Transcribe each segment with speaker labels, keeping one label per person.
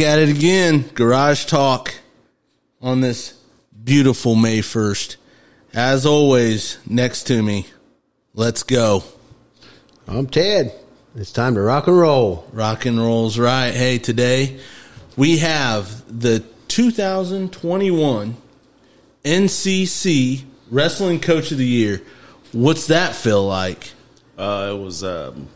Speaker 1: Back at it again. Garage Talk on this beautiful May 1st. As always, next to me, let's go.
Speaker 2: I'm Ted. It's time to rock and roll.
Speaker 1: Rock and roll's right. Hey, today we have the 2021 NCC Wrestling Coach of the Year. What's that feel like?
Speaker 3: Uh, it was um,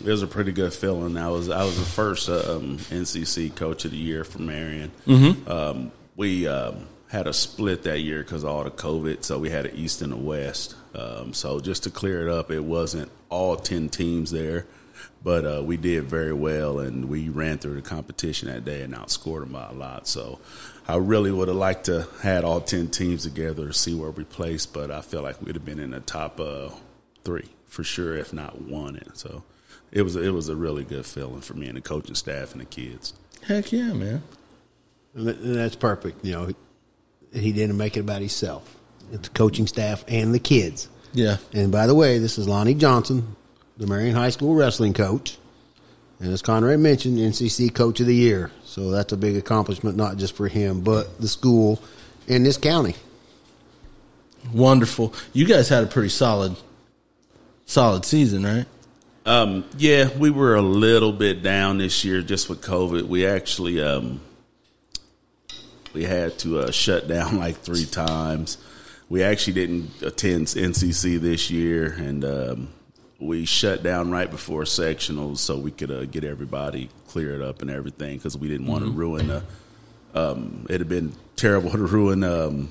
Speaker 3: it was a pretty good feeling. I was I was the first um, NCC Coach of the Year for Marion. Mm-hmm. Um, we um, had a split that year because of all the COVID, so we had an East and a West. Um, so just to clear it up, it wasn't all ten teams there, but uh, we did very well, and we ran through the competition that day and outscored them by a lot. So I really would have liked to had all ten teams together to see where we placed, but I feel like we'd have been in the top uh, three for sure, if not one. it. So it was it was a really good feeling for me and the coaching staff and the kids.
Speaker 1: Heck yeah, man.
Speaker 2: And that's perfect. You know, he didn't make it about himself. It's the coaching staff and the kids.
Speaker 1: Yeah.
Speaker 2: And by the way, this is Lonnie Johnson, the Marion High School wrestling coach. And as Conrad mentioned, NCC Coach of the Year. So that's a big accomplishment, not just for him, but the school and this county.
Speaker 1: Wonderful. You guys had a pretty solid, solid season, right?
Speaker 3: Um, yeah, we were a little bit down this year just with COVID. We actually um, we had to uh, shut down like three times. We actually didn't attend NCC this year, and um, we shut down right before sectionals so we could uh, get everybody cleared up and everything because we didn't want to ruin the. Um, it had been terrible to ruin um,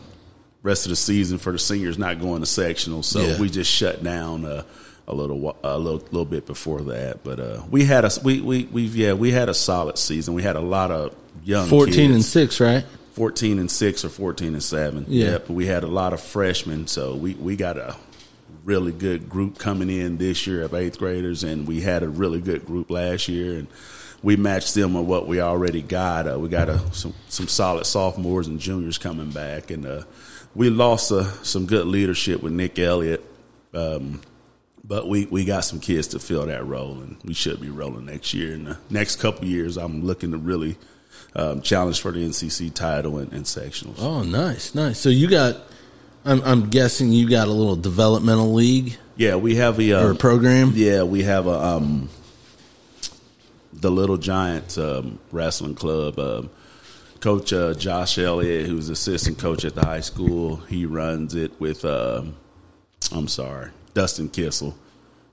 Speaker 3: rest of the season for the seniors not going to sectionals, so
Speaker 1: Yeah.
Speaker 3: we just shut down. Uh, a little, a little, little bit before that, but uh, we had a, we, we, we've, yeah, we had a solid season. We had a lot of young,
Speaker 1: 14
Speaker 3: kids.
Speaker 1: and 6, right?
Speaker 3: 14 and 6 or 14 and 7.
Speaker 1: Yeah.
Speaker 3: Yep. We had a lot of freshmen, so we, we got a really good group coming in this year of eighth graders, and we had a really good group last year. And we matched them with what we already got. Uh, we got a, some, some solid sophomores and juniors coming back, and uh, we lost uh, some good leadership with Nick Elliott. Um, but we, we got some kids to fill that role, and we should be rolling next year. In the next couple years, I'm looking to really um, challenge for the NCC title and, and sectionals.
Speaker 1: Oh, nice, nice. So you got, I'm, I'm guessing you got a little developmental league
Speaker 3: Yeah, we have a
Speaker 1: or
Speaker 3: um,
Speaker 1: a program.
Speaker 3: Yeah, we have a um, the Little Giants um, wrestling club. Um, coach uh, Josh Elliott, who's assistant coach at the high school, he runs it with. Um, I'm sorry, Dustin Kissel,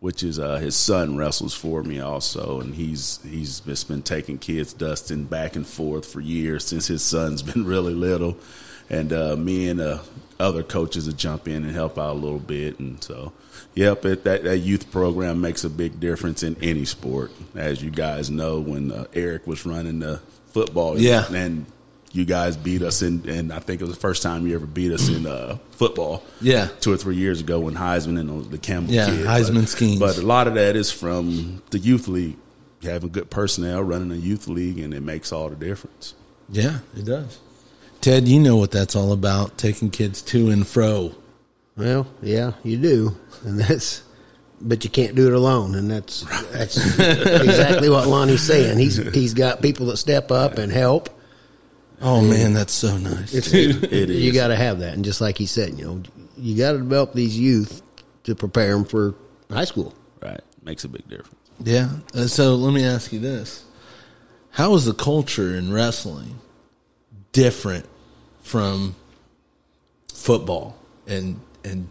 Speaker 3: which is uh, his son wrestles for me also, and he's he's just been taking kids Dustin back and forth for years since his son's been really little, and uh, me and uh, other coaches will jump in and help out a little bit, and so. Yep, it, that that youth program makes a big difference in any sport, as you guys know. When uh, Eric was running the football,
Speaker 1: Yeah.
Speaker 3: and you guys beat us in, and I think it was the first time you ever beat us in uh, football
Speaker 1: Yeah.
Speaker 3: two or three years ago when Heisman and the Campbell
Speaker 1: Yeah,
Speaker 3: kid.
Speaker 1: Heisman
Speaker 3: but,
Speaker 1: schemes.
Speaker 3: But a lot of that is from the youth league, having good personnel, running a youth league, and it makes all the difference.
Speaker 1: Yeah, it does. Ted, you know what that's all about, taking kids to and fro.
Speaker 2: Well, yeah, you do, and that's. But you can't do it alone, and that's that's exactly what Lonnie's saying. He's he's got people that step up and help.
Speaker 1: Oh, man, that's so nice.
Speaker 2: It's,
Speaker 3: It is.
Speaker 2: You got to have that, and just like he said, you know, you got to develop these youth to prepare them for high school.
Speaker 3: Right, makes a big difference.
Speaker 1: Yeah. Uh, So let me ask you this: How is the culture in wrestling different from football and and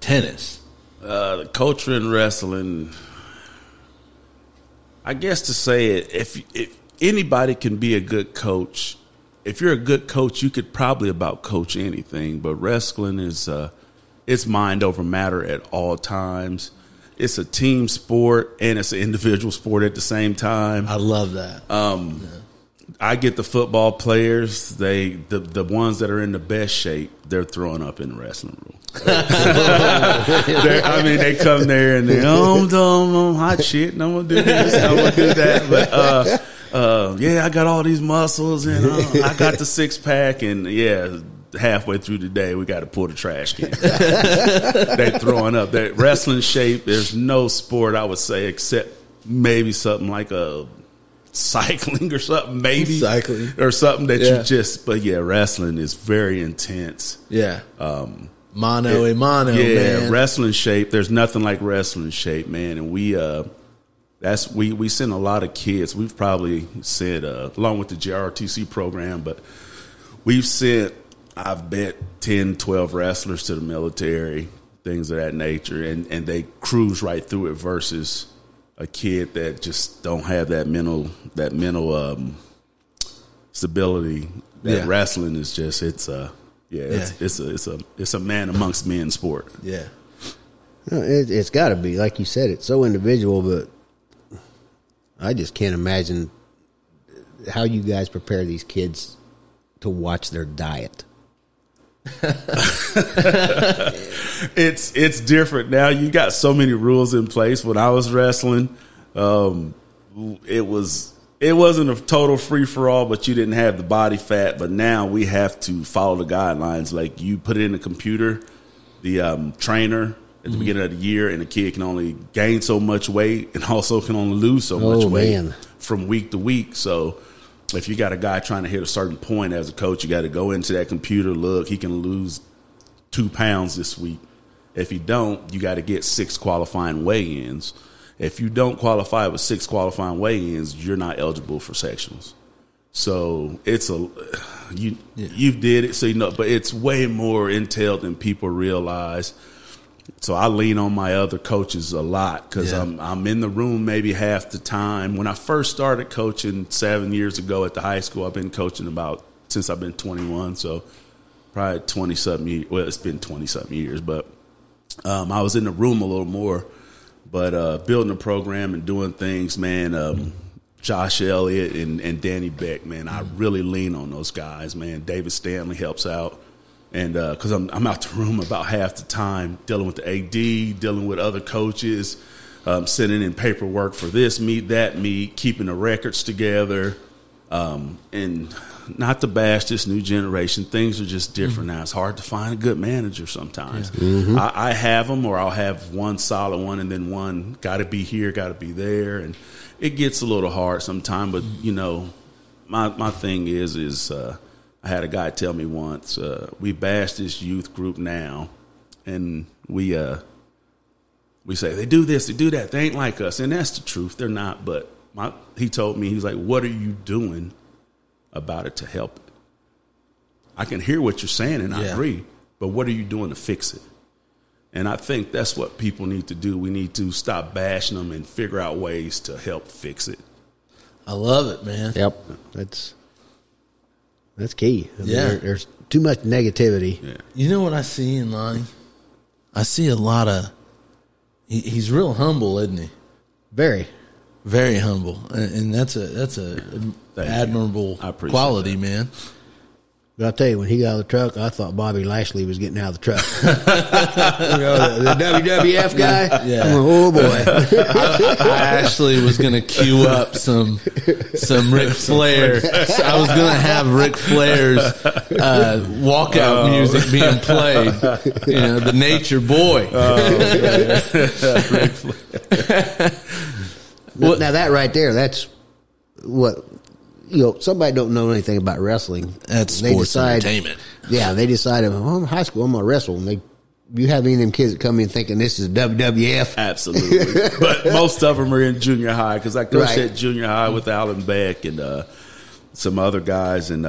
Speaker 1: tennis?
Speaker 3: Uh, the culture in wrestling, I guess to say it, if if anybody can be a good coach, if you're a good coach, you could probably about coach anything. But wrestling is uh, it's mind over matter at all times. It's a team sport and it's an individual sport at the same time.
Speaker 1: I love that.
Speaker 3: I get the football players. They the the ones that are in the best shape. They're throwing up in the wrestling room. I mean, they come there and they oh, I'm, hot shit, I'm gonna do this, I'm gonna do that. But uh, uh, yeah, I got all these muscles, and uh, I got the six pack, and yeah. Halfway through the day, we got to pull the trash can. they throwing up. That wrestling shape. There's no sport I would say except maybe something like a cycling or something, maybe
Speaker 1: Cycling.
Speaker 3: or something that
Speaker 1: Yeah.
Speaker 3: you just. But yeah, wrestling is very intense.
Speaker 1: Yeah. Um, mono a mono,
Speaker 3: yeah,
Speaker 1: man.
Speaker 3: wrestling shape. There's nothing like wrestling shape, man. And we uh that's we we send a lot of kids. We've probably sent uh along with the JROTC program, but we've sent I've bet 10, 12 wrestlers to the military, things of that nature, and and they cruise right through it versus a kid that just don't have that mental that mental um stability. That
Speaker 1: Yeah.
Speaker 3: wrestling is just it's a yeah, it's,
Speaker 1: Yeah.
Speaker 3: it's a it's a it's a man amongst men sport.
Speaker 1: yeah.
Speaker 2: No, It, it's got to be like you said. It's so individual, but I just can't imagine how you guys prepare these kids to watch their diet.
Speaker 3: it's it's different now. You got so many rules in place. When I was wrestling, um, it was it wasn't a total free for all, but you didn't have the body fat. But now we have to follow the guidelines. Like you put it in the computer, the um, trainer at the beginning of the year, and a kid can only gain so much weight and also can only lose so much
Speaker 2: Oh,
Speaker 3: weight
Speaker 2: man.
Speaker 3: from week to week. So if you got a guy trying to hit a certain point as a coach, you got to go into that computer, look, he can lose two pounds this week. If you don't, you got to get six qualifying weigh-ins. If you don't qualify with six qualifying weigh-ins, you're not eligible for sectionals. So it's a you you did it, so you know, but it's way more entailed than people realize. So I lean on my other coaches a lot because
Speaker 1: Yeah.
Speaker 3: I'm I'm in the room maybe half the time. When I first started coaching seven years ago at the high school, I've been coaching about since I've been 21, so probably 20 something years. Well, it's been 20 something years, but um, I was in the room a little more. But uh, building a program and doing things, man. Um, Josh Elliott and, and Danny Beck, man, I really lean on those guys, man. David Stanley helps out, and because I'm I'm out the room about half the time dealing with the AD, dealing with other coaches, um, sending in paperwork for this meet, that meet, keeping the records together, um, and not to bash this new generation. Things are just different now. It's hard to find a good manager sometimes. I, I have them, or I'll have one solid one, and then one got to be here, got to be there, and it gets a little hard sometimes. But you know, my my thing is is uh, I had a guy tell me once uh, we bash this youth group now, and we uh, we say they do this, they do that, they ain't like us, and that's the truth. They're not. But my, he told me he's like, "What are you doing about it to help it?" I can hear what you're saying, and I
Speaker 1: Yeah.
Speaker 3: agree. But what are you doing to fix it? And I think that's what people need to do. We need to stop bashing them and figure out ways to help fix it.
Speaker 1: I love it, man.
Speaker 2: Yep, that's that's key. I mean,
Speaker 1: Yeah.
Speaker 2: there- there's too much negativity.
Speaker 3: Yeah.
Speaker 1: You know what I see in Lonnie? I see a lot of. He, he's real humble, isn't he?
Speaker 2: Very.
Speaker 1: Very humble, and, and that's a that's a
Speaker 3: Thank
Speaker 1: admirable quality,
Speaker 3: that.
Speaker 1: man.
Speaker 2: But I'll tell you, when he got out of the truck, I thought Bobby Lashley was getting out of the truck. you know, the, the WWF guy.
Speaker 1: Yeah.
Speaker 2: I'm like, oh boy.
Speaker 1: I actually was gonna cue up some some Ric Flair. I was gonna have Ric Flair's uh, walkout music being played. You know, the Nature Boy.
Speaker 2: Well, now that right there, that's what you know. Somebody don't know anything about wrestling.
Speaker 1: That's
Speaker 2: They
Speaker 1: sports
Speaker 2: decide-
Speaker 1: entertainment.
Speaker 2: Yeah, they decided. Well, I'm in high school. I'm gonna wrestle. And they, you have any of them kids that come in thinking this is WWF?
Speaker 3: Absolutely. but most of them are in junior high because I coached
Speaker 2: Right.
Speaker 3: at junior high with Alan Beck and uh, some other guys. And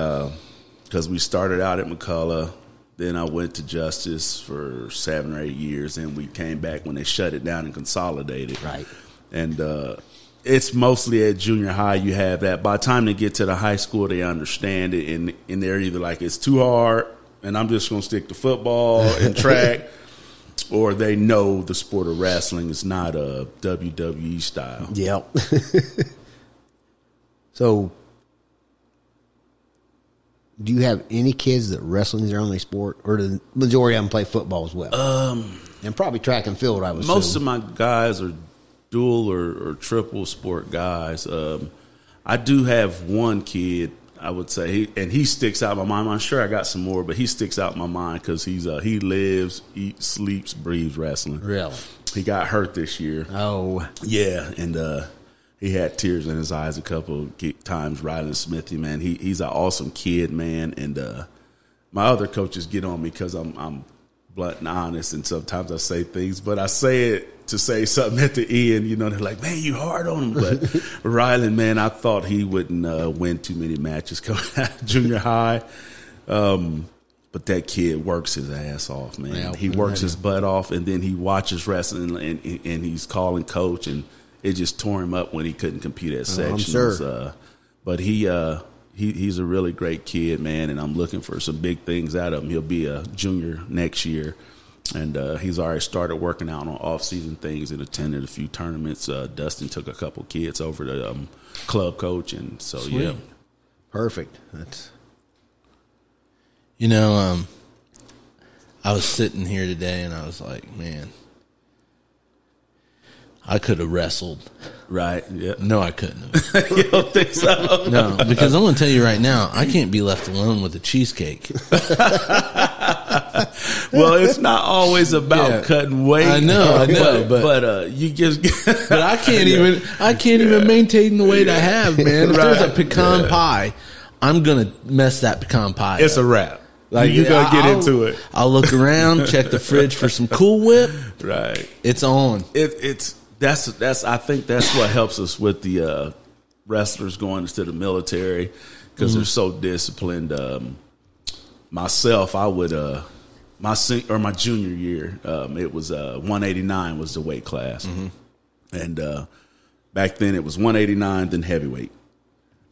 Speaker 3: because we started out at McCullough, then I went to Justice for seven or eight years. And we came back when they shut it down and consolidated.
Speaker 2: Right.
Speaker 3: And uh, it's mostly at junior high you have that. By the time they get to the high school, they understand it. And, and they're either like, it's too hard and I'm just going to stick to football and track or they know the sport of wrestling is not a WWE style.
Speaker 2: Yep. so, do you have any kids that wrestling is their only sport, or the majority of them play football as well? Um, and probably track and field. I was
Speaker 3: Most of my guys are dual or, or triple sport guys. Um, I do have one kid, I would say, and he sticks out my mind. I'm sure I got some more, but he sticks out my mind because he's uh, he lives, eats, sleeps, breathes wrestling.
Speaker 2: really.
Speaker 3: He got hurt this year.
Speaker 2: Oh,
Speaker 3: Yeah, and uh, he had tears in his eyes a couple times. Rylan Smithy, man, he he's an awesome kid, man. And uh, my other coaches get on me because I'm I'm blunt and honest, and sometimes I say things, but I say it to say something at the end. You know, they're like, "Man, you hard on him." But Rylan, man, I thought he wouldn't uh, win too many matches coming out of junior high. Um, but that kid works his ass off, man. Yeah, he works his butt off, and then he watches wrestling, and, and he's calling coach, and it just tore him up when he couldn't compete at sections. Oh, sure. uh, but he, uh, he he's a really great kid, man, and I'm looking for some big things out of him. He'll be a junior next year, and uh, he's already started working out on off season things and attended a few tournaments. Uh, Dustin took a couple kids over to um, club coach, and so Sweet. yeah,
Speaker 2: perfect. That's
Speaker 1: you know, um, I was sitting here today and I was like, man, I could have wrestled.
Speaker 3: Right. Yeah.
Speaker 1: No, I couldn't have.
Speaker 3: you don't think so?
Speaker 1: no, because I'm going to tell you right now, I can't be left alone with a cheesecake.
Speaker 3: well, it's not always about yeah. cutting weight.
Speaker 1: I know, I know,
Speaker 3: but but, uh, you just.
Speaker 1: but I can't yeah. even. I can't yeah. even maintain the weight I have, man. If right. there's a pecan pie, I'm gonna mess that pecan pie.
Speaker 3: It's
Speaker 1: up.
Speaker 3: a wrap. Like you gotta get I'll, into it.
Speaker 1: I'll look around, check the fridge for some Cool Whip.
Speaker 3: Right,
Speaker 1: it's on.
Speaker 3: It, it's that's that's. I think that's what helps us with the uh, wrestlers going into the military because mm-hmm. they're so disciplined. Um, myself, I would uh, my or my junior year, um, it was uh, 189 was the weight class, mm-hmm. and uh, back then it was 189 then heavyweight.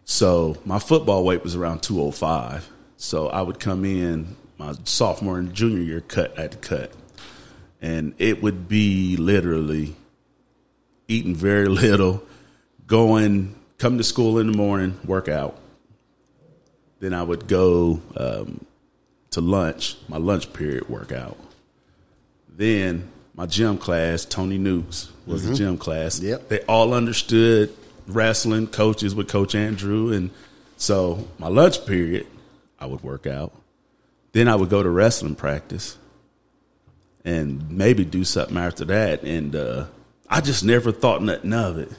Speaker 3: So my football weight was around 205 so I would come in my sophomore and junior year cut at the cut. And it would be literally eating very little, going, come to school in the morning, work out. Then I would go um, to lunch, my lunch period workout. Then my gym class, Tony Nukes was mm-hmm. the gym class.
Speaker 2: Yep.
Speaker 3: They all understood wrestling, coaches with Coach Andrew. And so my lunch period, I would work out. Then I would go to wrestling practice and maybe do something after that. And uh, I just never thought nothing of it.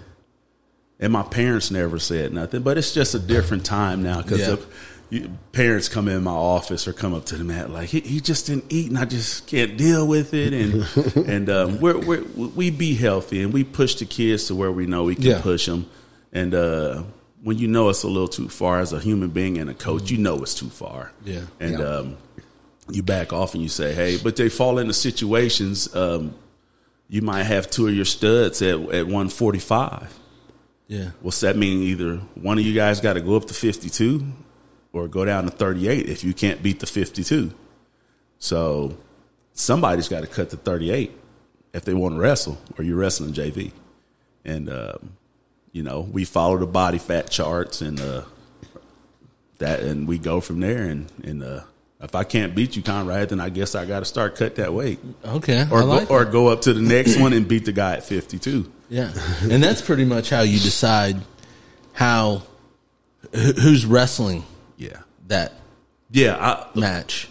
Speaker 3: And my parents never said nothing, but it's just a different time now because yeah. parents come in my office or come up to the mat like he, he, just didn't eat and I just can't deal with it. And and um, we're, we're, we be healthy and we push the kids to where we know we can yeah. push them. And uh, when you know it's a little too far as a human being and a coach, you know it's too far.
Speaker 1: Yeah.
Speaker 3: And
Speaker 1: yeah.
Speaker 3: Um, you back off and you say, hey, but they fall into situations. Um, you might have two of your studs at, at 145.
Speaker 1: Yeah.
Speaker 3: What's that mean? Either one of you guys got to go up to 52 or go down to 38 if you can't beat the 52. So somebody's got to cut to 38 if they want to wrestle or you're wrestling JV. And, um, you know, we follow the body fat charts and uh, that, and we go from there. And and uh, if I can't beat you, Conrad, then I guess I got to start cut that weight.
Speaker 1: Okay,
Speaker 3: or like go, or go up to the next one and beat the guy at fifty two.
Speaker 1: Yeah, and that's pretty much how you decide how who's wrestling.
Speaker 3: Yeah,
Speaker 1: that.
Speaker 3: Yeah, I,
Speaker 1: match.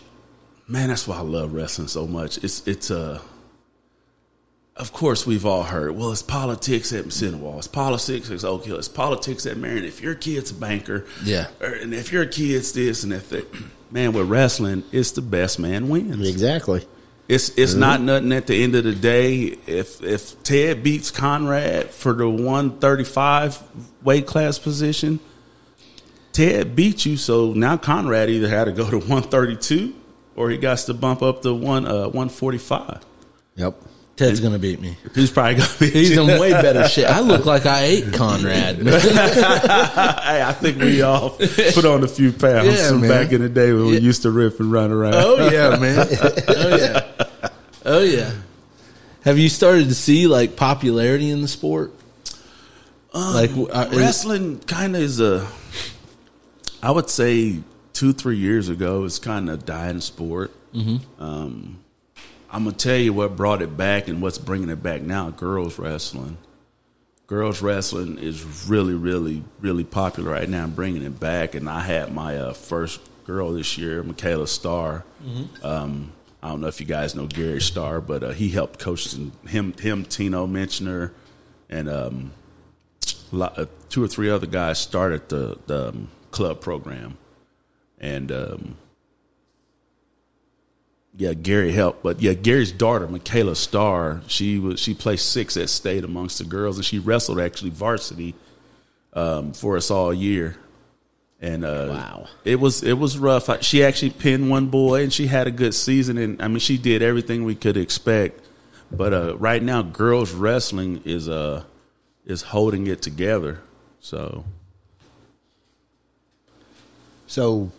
Speaker 3: Man, that's why I love wrestling so much. It's it's a uh, of course, we've all heard, well, it's politics at Cinewall. It's politics at Oak Hill. It's politics at Marion. If your kid's a banker,
Speaker 1: yeah,
Speaker 3: or, and if your kid's this, and if they, man, with wrestling, it's the best man wins.
Speaker 2: Exactly.
Speaker 3: It's it's mm-hmm. not nothing at the end of the day. If if Ted beats Conrad for the one thirty five weight class position, Ted beat you. So now Conrad either had to go to one thirty two or he got to bump up to one uh, one forty five.
Speaker 2: Yep.
Speaker 1: Ted's gonna beat me.
Speaker 3: He's probably gonna beat
Speaker 1: He's in way better shape. I look like I ate Conrad.
Speaker 3: hey, I think we all put on a few pounds yeah, from man. back in the day when yeah. we used to rip and run around.
Speaker 1: Oh yeah, man. Oh yeah. Oh yeah. Have you started to see like popularity in the sport?
Speaker 3: Um, like uh, wrestling, kind of is a. I would say two three years ago, it's kind of dying sport.
Speaker 1: Mm-hmm.
Speaker 3: Um, I'm gonna tell you what brought it back and what's bringing it back now. Girls wrestling, girls wrestling is really, really, really popular right now. I'm bringing it back, and I had my uh, first girl this year, Michaela Starr. Mm-hmm. Um, I don't know if you guys know Gary Starr, but uh, he helped coach him, him, Tino Mentioner, and um, lot, uh, two or three other guys started the the um, club program, and um, yeah, Gary helped. But yeah, Gary's daughter, Michaela Starr, she was she placed six at state amongst the girls, and she wrestled actually varsity um, for us all year. And uh,
Speaker 2: Wow.
Speaker 3: it was it was rough. She actually pinned one boy, and she had a good season. And I mean, she did everything we could expect. But uh, right now, girls wrestling is uh is holding it together. So
Speaker 2: So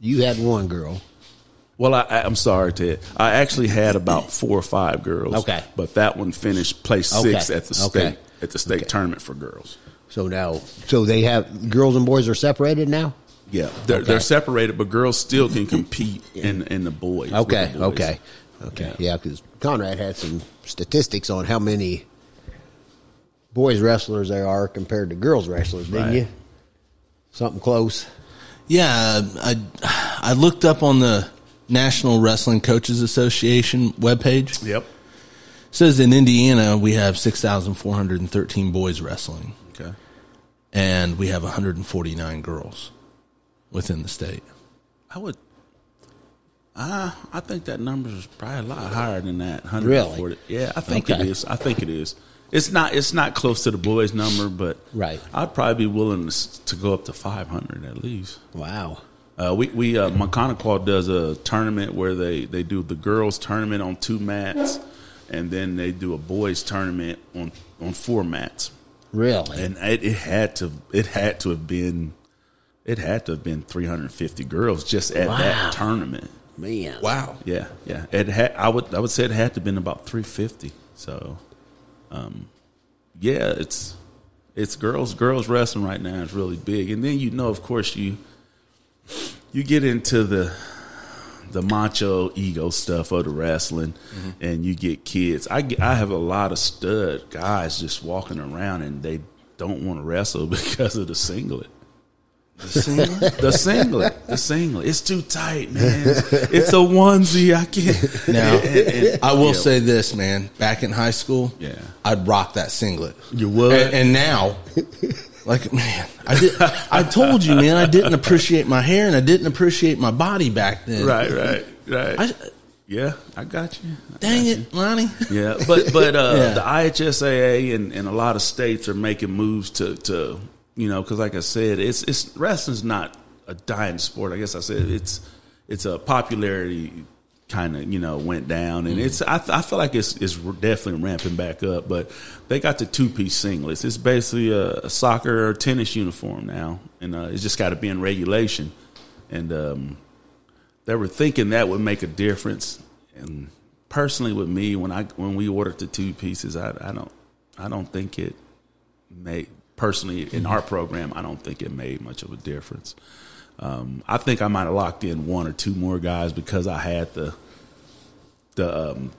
Speaker 2: you had one girl.
Speaker 3: Well, I, I- I'm sorry, Ted. I actually had about four or five girls.
Speaker 2: Okay.
Speaker 3: but that one finished place
Speaker 2: Okay.
Speaker 3: six at the state
Speaker 2: Okay.
Speaker 3: at the state
Speaker 2: Okay.
Speaker 3: tournament for girls.
Speaker 2: So now, so they have girls and boys are separated now.
Speaker 3: Yeah, they're,
Speaker 2: Okay.
Speaker 3: they're separated, but girls still can compete in in the boys.
Speaker 2: Okay,
Speaker 3: the boys.
Speaker 2: okay, okay. Yeah, because Conrad had some statistics on how many boys wrestlers there are compared to girls wrestlers, didn't
Speaker 3: Right.
Speaker 2: you? Something close.
Speaker 1: Yeah, I I looked up on the National Wrestling Coaches Association webpage.
Speaker 3: Yep.
Speaker 1: It says in Indiana we have 6,413 boys wrestling
Speaker 3: Okay.
Speaker 1: and we have 149 girls within the state.
Speaker 3: I would. Uh, I think that number is probably a lot higher than that.
Speaker 2: Really?
Speaker 3: Yeah, I think it
Speaker 2: Okay.
Speaker 3: is. I think it is. It's not. It's not close to the boys' number, but
Speaker 2: Right.
Speaker 3: I'd probably be willing to, to go up to 500 at least.
Speaker 2: Wow.
Speaker 3: Uh, we we uh, Maconaquah does a tournament where they, they do the girls tournament on two mats, and then they do a boys tournament on on four mats.
Speaker 2: Really?
Speaker 3: And it, it had to it had to have been it had to have been 350 girls just at
Speaker 2: Wow.
Speaker 3: that tournament.
Speaker 2: Man.
Speaker 1: Wow.
Speaker 3: Yeah, yeah. It had I would I would say it had to have been about 350. So, um, yeah, it's it's girls girls wrestling right now is really big, and then you know, of course, you you get into the the macho ego stuff of the wrestling, mm-hmm. and you get kids. I I have a lot of stud guys just walking around, and they don't want to wrestle because of the singlet. The singlet, the singlet. The singlet. It's too tight, man. It's, it's a onesie. I can't.
Speaker 1: Now,
Speaker 3: And- and-
Speaker 1: I will
Speaker 3: yeah.
Speaker 1: say this, man. Back in high school,
Speaker 3: Yeah.
Speaker 1: I'd rock that singlet.
Speaker 3: You would?
Speaker 1: and now, like man, I did. I told you, man, I didn't appreciate my hair and I didn't appreciate my body back then.
Speaker 3: right, right, right.
Speaker 1: I,
Speaker 3: yeah, I got you. I
Speaker 1: dang
Speaker 3: got you.
Speaker 1: it, Lonnie.
Speaker 3: Yeah, but but uh,
Speaker 1: Yeah.
Speaker 3: the IHSAA and, and a lot of states are making moves to to you know because like I said, it's it's wrestling's not a dying sport. I guess I said it's it's a popularity kind of you know went down and it's I, I feel like it's it's definitely ramping back up. But they got the two piece singlets. It's basically a, a soccer or tennis uniform now, and uh, it's just got to be in regulation. And um, they were thinking that would make a difference. And personally, with me, when I when we ordered the two pieces, I, I don't I don't think it made personally in our program. I don't think it made much of a difference. Um, I think I might have locked in one or two more guys because I had the the um,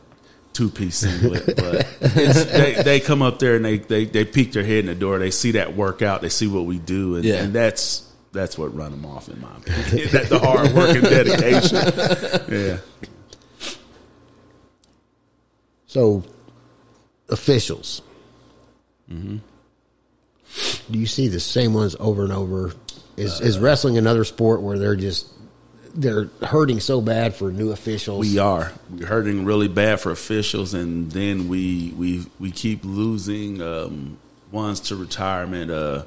Speaker 3: two piece singlet. But it's, they they come up there and they, they they peek their head in the door. They see that workout. They see what we do, and,
Speaker 1: Yeah.
Speaker 3: and that's that's what run them off in my opinion. that the hard work and dedication. Yeah.
Speaker 2: So, officials.
Speaker 3: Mm-hmm.
Speaker 2: Do you see the same ones over and over? Is is wrestling another sport where they're just they're hurting so bad for new officials?
Speaker 3: We are. We're hurting really bad for officials, and then we we we keep losing um, ones to retirement. Uh,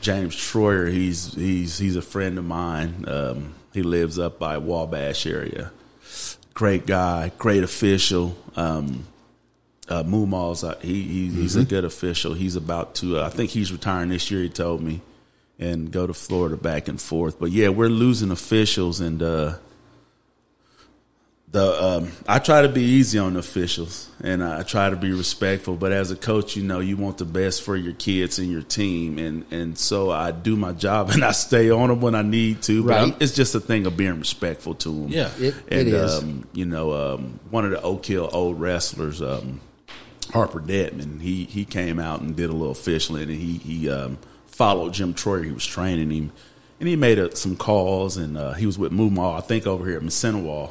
Speaker 3: James Troyer, he's he's he's a friend of mine. Um, he lives up by Wabash area. Great guy, great official. Um, uh, Mumal's uh, he, he he's a good official. He's about to. Uh, I think he's retiring this year. He told me, and go to Florida back and forth. But yeah, we're losing officials, and uh, the um, I try to be easy on officials, and I try to be respectful. But as a coach, you know, you want the best for your kids and your team, and and so I do my job and I stay on them when I need to. But
Speaker 2: Right.
Speaker 3: it's just a thing of being respectful to them.
Speaker 1: Yeah.
Speaker 2: It-
Speaker 3: and
Speaker 2: it is.
Speaker 3: Um, you know, um, one of the Oak Hill old wrestlers, um, Harper Detman, he he came out and did a little officialing, and he he um, followed Jim Troyer. He was training him, and he made uh some calls, and uh, he was with Mumal, I think, over here at Mississinewa.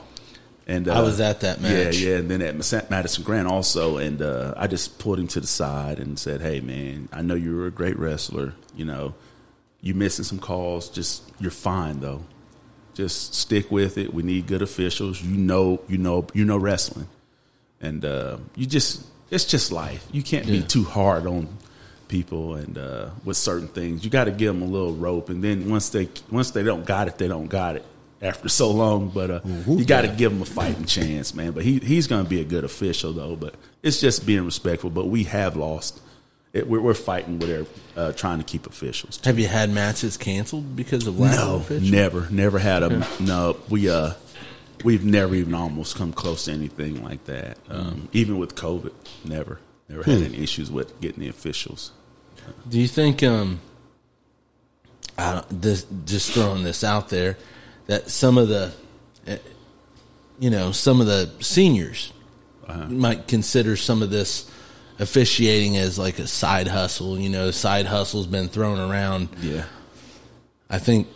Speaker 3: And
Speaker 1: I was at that match.
Speaker 3: Yeah, yeah. And then at Madison Grant also, and uh, I just pulled him to the side and said, "Hey, man, I know you're a great wrestler. You know, you're missing some calls. Just you're fine though. Just stick with it. We need good officials. You know, you know, you know wrestling, and uh, you just it's just life. You can't be too hard on people and uh, with certain things. You got to give them a little rope, and then once they once they don't got it, they don't got it. After so long, but uh, you got to give him a fighting chance, man. But he he's going to be a good official though. But it's just being respectful. But we have lost. It, we're, we're fighting with their uh, trying to keep officials.
Speaker 1: Have you had matches canceled because of lack of
Speaker 3: No,
Speaker 1: officials?
Speaker 3: never, never had a no. We uh, we've never even almost come close to anything like that. Um, even with COVID, never, never had any issues with getting the officials.
Speaker 1: Do you think um I don't, this just throwing this out there that some of the eh, you know some of the seniors might consider some of this officiating as like a side hustle, you know, side hustle's been thrown around.
Speaker 3: Yeah,
Speaker 1: I think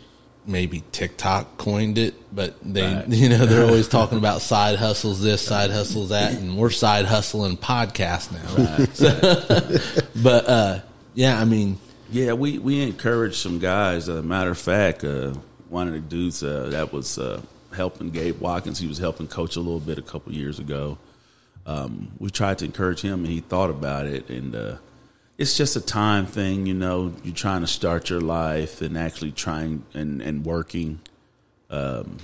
Speaker 1: maybe TikTok coined it, but they,
Speaker 3: Right.
Speaker 1: you know, they're always talking about side hustles this, side hustles that, and we're side hustling podcast now. So- but uh, yeah, I mean,
Speaker 3: yeah. We we encourage some guys. A matter of fact, uh, one of the dudes uh, that was uh, helping Gabe Watkins, he was helping coach a little bit a couple years ago. Um, we tried to encourage him, and he thought about it, and uh, it's just a time thing, you know. You're trying to start your life and actually trying and and working. Um,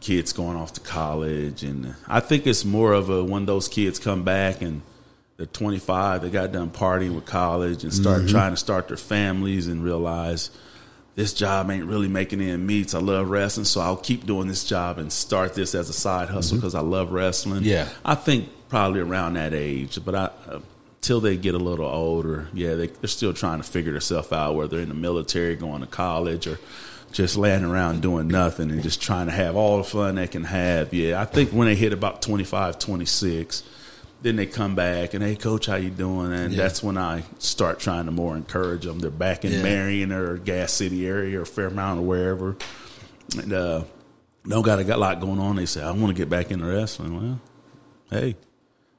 Speaker 3: kids going off to college, and I think it's more of a when those kids come back and they're 25, they got done partying with college and start trying to start their families and realize this job ain't really making any meets. I love wrestling, so I'll keep doing this job and start this as a side hustle because I love wrestling.
Speaker 1: Yeah.
Speaker 3: I think probably around that age, but I. Uh, Till they get a little older, yeah, they, they're still trying to figure themselves out, whether in the military, going to college, or just laying around doing nothing and just trying to have all the fun they can have. Yeah, I think when they hit about 25, 26, then they come back and hey coach how you doing and
Speaker 1: Yeah.
Speaker 3: that's when i start trying to more encourage them they're back in
Speaker 1: Yeah.
Speaker 3: marion or gas city area or fairmount or wherever and uh don't got a lot going on they say i want to get back into wrestling well hey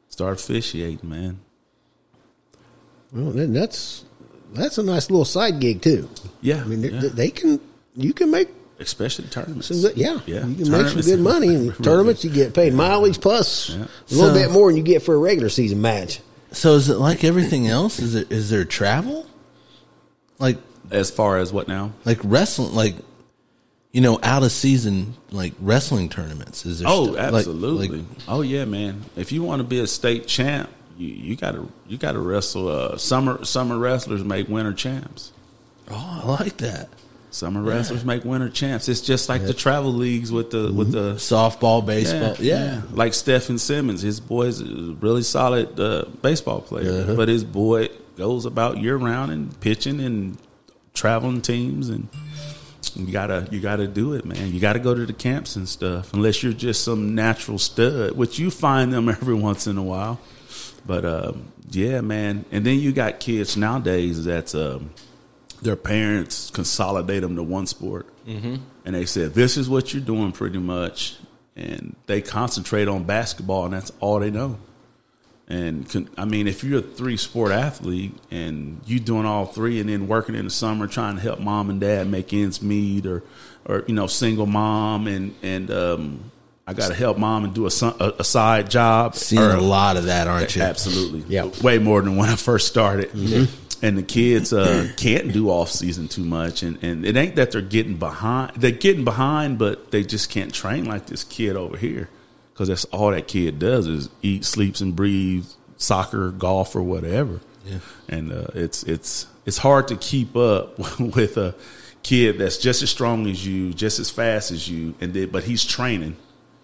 Speaker 3: start officiating man
Speaker 2: Well, then that's that's a nice little side gig too.
Speaker 3: yeah
Speaker 2: I mean,
Speaker 3: yeah.
Speaker 2: they can you can make
Speaker 3: especially tournaments
Speaker 2: some good, yeah,
Speaker 3: yeah
Speaker 2: you can make some good money in tournaments. You get paid mileage plus
Speaker 3: Yeah.
Speaker 2: a little
Speaker 1: So-
Speaker 2: bit more than you get for a regular season match.
Speaker 1: so is it like everything else? Is it is there travel? Like
Speaker 3: as far as what now
Speaker 1: like wrestling, like you know, out of season like wrestling tournaments? Is there?
Speaker 3: Oh,
Speaker 1: stu- like-
Speaker 3: absolutely.
Speaker 1: like-
Speaker 3: oh yeah, man. If you want to be a state champ, you, you gotta you gotta wrestle. Uh, summer summer wrestlers make winter champs.
Speaker 1: oh, I like that.
Speaker 3: Summer wrestlers make winter champs. It's just like the travel leagues with the with the
Speaker 1: Softball, baseball, yeah.
Speaker 3: yeah, Like Stephen Simmons, his boy's a really solid uh, baseball player,
Speaker 1: Uh-huh.
Speaker 3: but his boy goes about year round and pitching and traveling teams, and you gotta you gotta do it, man. You gotta go to the camps and stuff, unless you're just some natural stud, which you find them every once in a while. But um, yeah, man. And then you got kids nowadays that's um, their parents consolidate them to one sport, mm-hmm. and they said this is what you're doing pretty much, and they concentrate on basketball, and that's all they know. And con- I mean, if you're a three sport athlete and you doing all three, and then working in the summer trying to help mom and dad make ends meet, or or you know, single mom, and and um, I got to help mom and do a, a, a side job.
Speaker 1: Seeing
Speaker 3: or-
Speaker 1: a lot of that, aren't you?
Speaker 3: Absolutely.
Speaker 2: Yeah.
Speaker 3: Way more than when I first started. And the kids uh, can't do off season too much, and, and it ain't that they're getting behind. They're getting behind, but they just can't train like this kid over here because that's all that kid does is eat, sleeps, and breathes soccer, golf, or whatever.
Speaker 1: Yeah.
Speaker 3: And uh, it's it's it's hard to keep up with a kid that's just as strong as you, just as fast as you, and then, but he's training.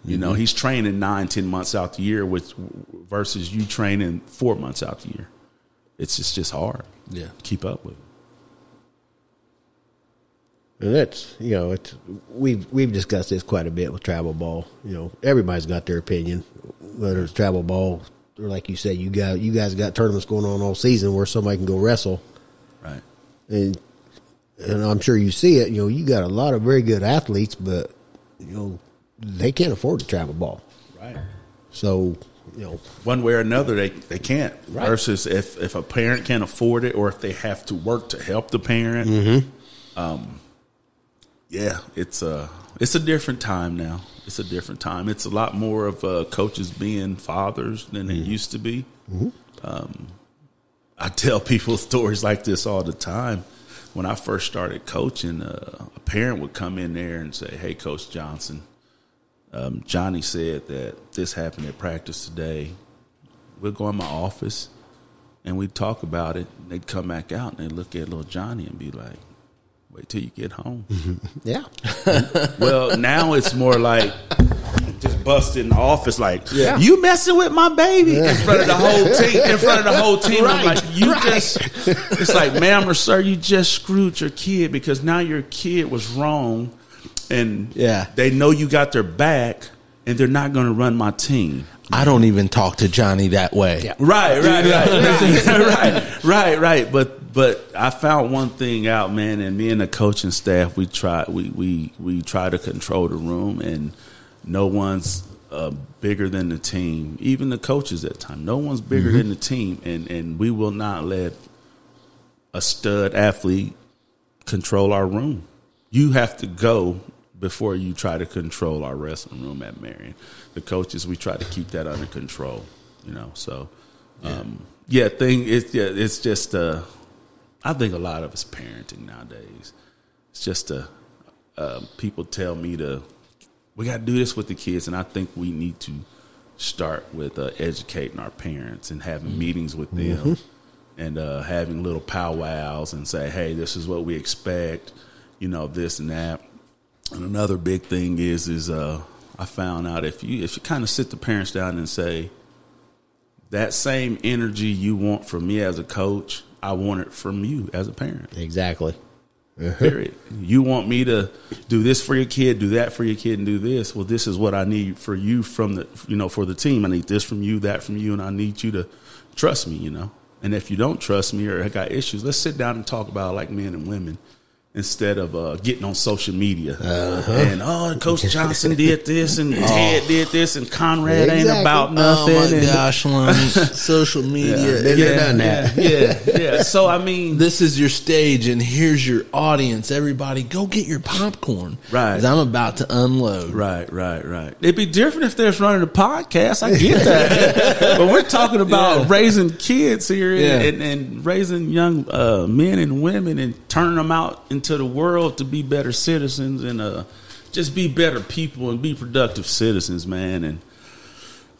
Speaker 3: You know, he's training nine, ten months out the year, with versus you training four months out the year. It's just just hard.
Speaker 1: Yeah.
Speaker 3: to keep up with.
Speaker 2: And that's you know it's we've we've discussed this quite a bit with travel ball. You know everybody's got their opinion, whether it's travel ball or like you said, you got you guys got tournaments going on all season where somebody can go wrestle,
Speaker 3: Right.
Speaker 2: and and I'm sure you see it. You know you got a lot of very good athletes, but you know they can't afford to travel ball.
Speaker 3: Right.
Speaker 2: So, you know,
Speaker 3: One way or another, they, they can't.
Speaker 2: Right.
Speaker 3: Versus if, if a parent can't afford it or if they have to work to help the parent. Um, yeah, it's a, it's a different time now. It's a different time. It's a lot more of uh, coaches being fathers than it used to be. Um, I tell people stories like this all the time. When I first started coaching, uh, a parent would come in there and say, "Hey, Coach Johnson, um, Johnny said that this happened at practice today. We'll go in my office and we talk about it. They'd come back out and they'd look at little Johnny and be like, "Wait till you get home."
Speaker 2: yeah.
Speaker 3: well, now it's more like just busted in the office, like
Speaker 2: Yeah.
Speaker 3: you messing with my baby in front of the whole team. In front of the whole team, I'm like you
Speaker 2: right.
Speaker 3: just. It's like, ma'am or sir, you just screwed your kid because now your kid was wrong, and
Speaker 1: Yeah.
Speaker 3: they know you got their back, and they're not going to run my team.
Speaker 1: I don't even talk to Johnny that way.
Speaker 2: Yeah.
Speaker 3: Right, right, right, right, right, right, right. But but I found one thing out, man, and me and the coaching staff, we try we we we try to control the room, and no one's uh, bigger than the team. Even the coaches at time, no one's bigger than the team, and and we will not let a stud athlete control our room. You have to go before you try to control our wrestling room at Marion. The coaches, we try to keep that under control. You know, so um, yeah, thing it's yeah, it's just uh, I think a lot of it's parenting nowadays. It's just uh, uh, people tell me to we got to do this with the kids, and I think we need to start with uh, educating our parents and having meetings with them and uh, having little powwows and say, hey, this is what we expect, you know, this and that. And another big thing is is uh, I found out if you if you kind of sit the parents down and say that same energy you want from me as a coach, I want it from you as a parent.
Speaker 2: Exactly.
Speaker 3: Period. You want me to do this for your kid, do that for your kid, and do this. Well, this is what I need for you from the you know for the team. I need this from you, that from you, and I need you to trust me. You know, and if you don't trust me or got issues, let's sit down and talk about it like men and women instead of uh, getting on social media and oh, Coach Johnson did this and Ted did this and Conrad ain't
Speaker 2: Exactly.
Speaker 3: about
Speaker 1: Oh
Speaker 3: nothing.
Speaker 1: my
Speaker 3: and-
Speaker 1: gosh, social media.
Speaker 2: Been there, done that.
Speaker 3: Yeah, yeah, yeah. So I mean,
Speaker 1: This is your stage, and here's your audience. Everybody, go get your popcorn.
Speaker 3: Right.
Speaker 1: I'm about to unload.
Speaker 3: Right, right, right. It'd be different if there's running a podcast. I get that, but we're talking about
Speaker 1: Yeah.
Speaker 3: raising kids here and,
Speaker 1: Yeah.
Speaker 3: and, and raising young uh, men and women and turning them out into the world to be better citizens and uh, just be better people and be productive citizens, man. And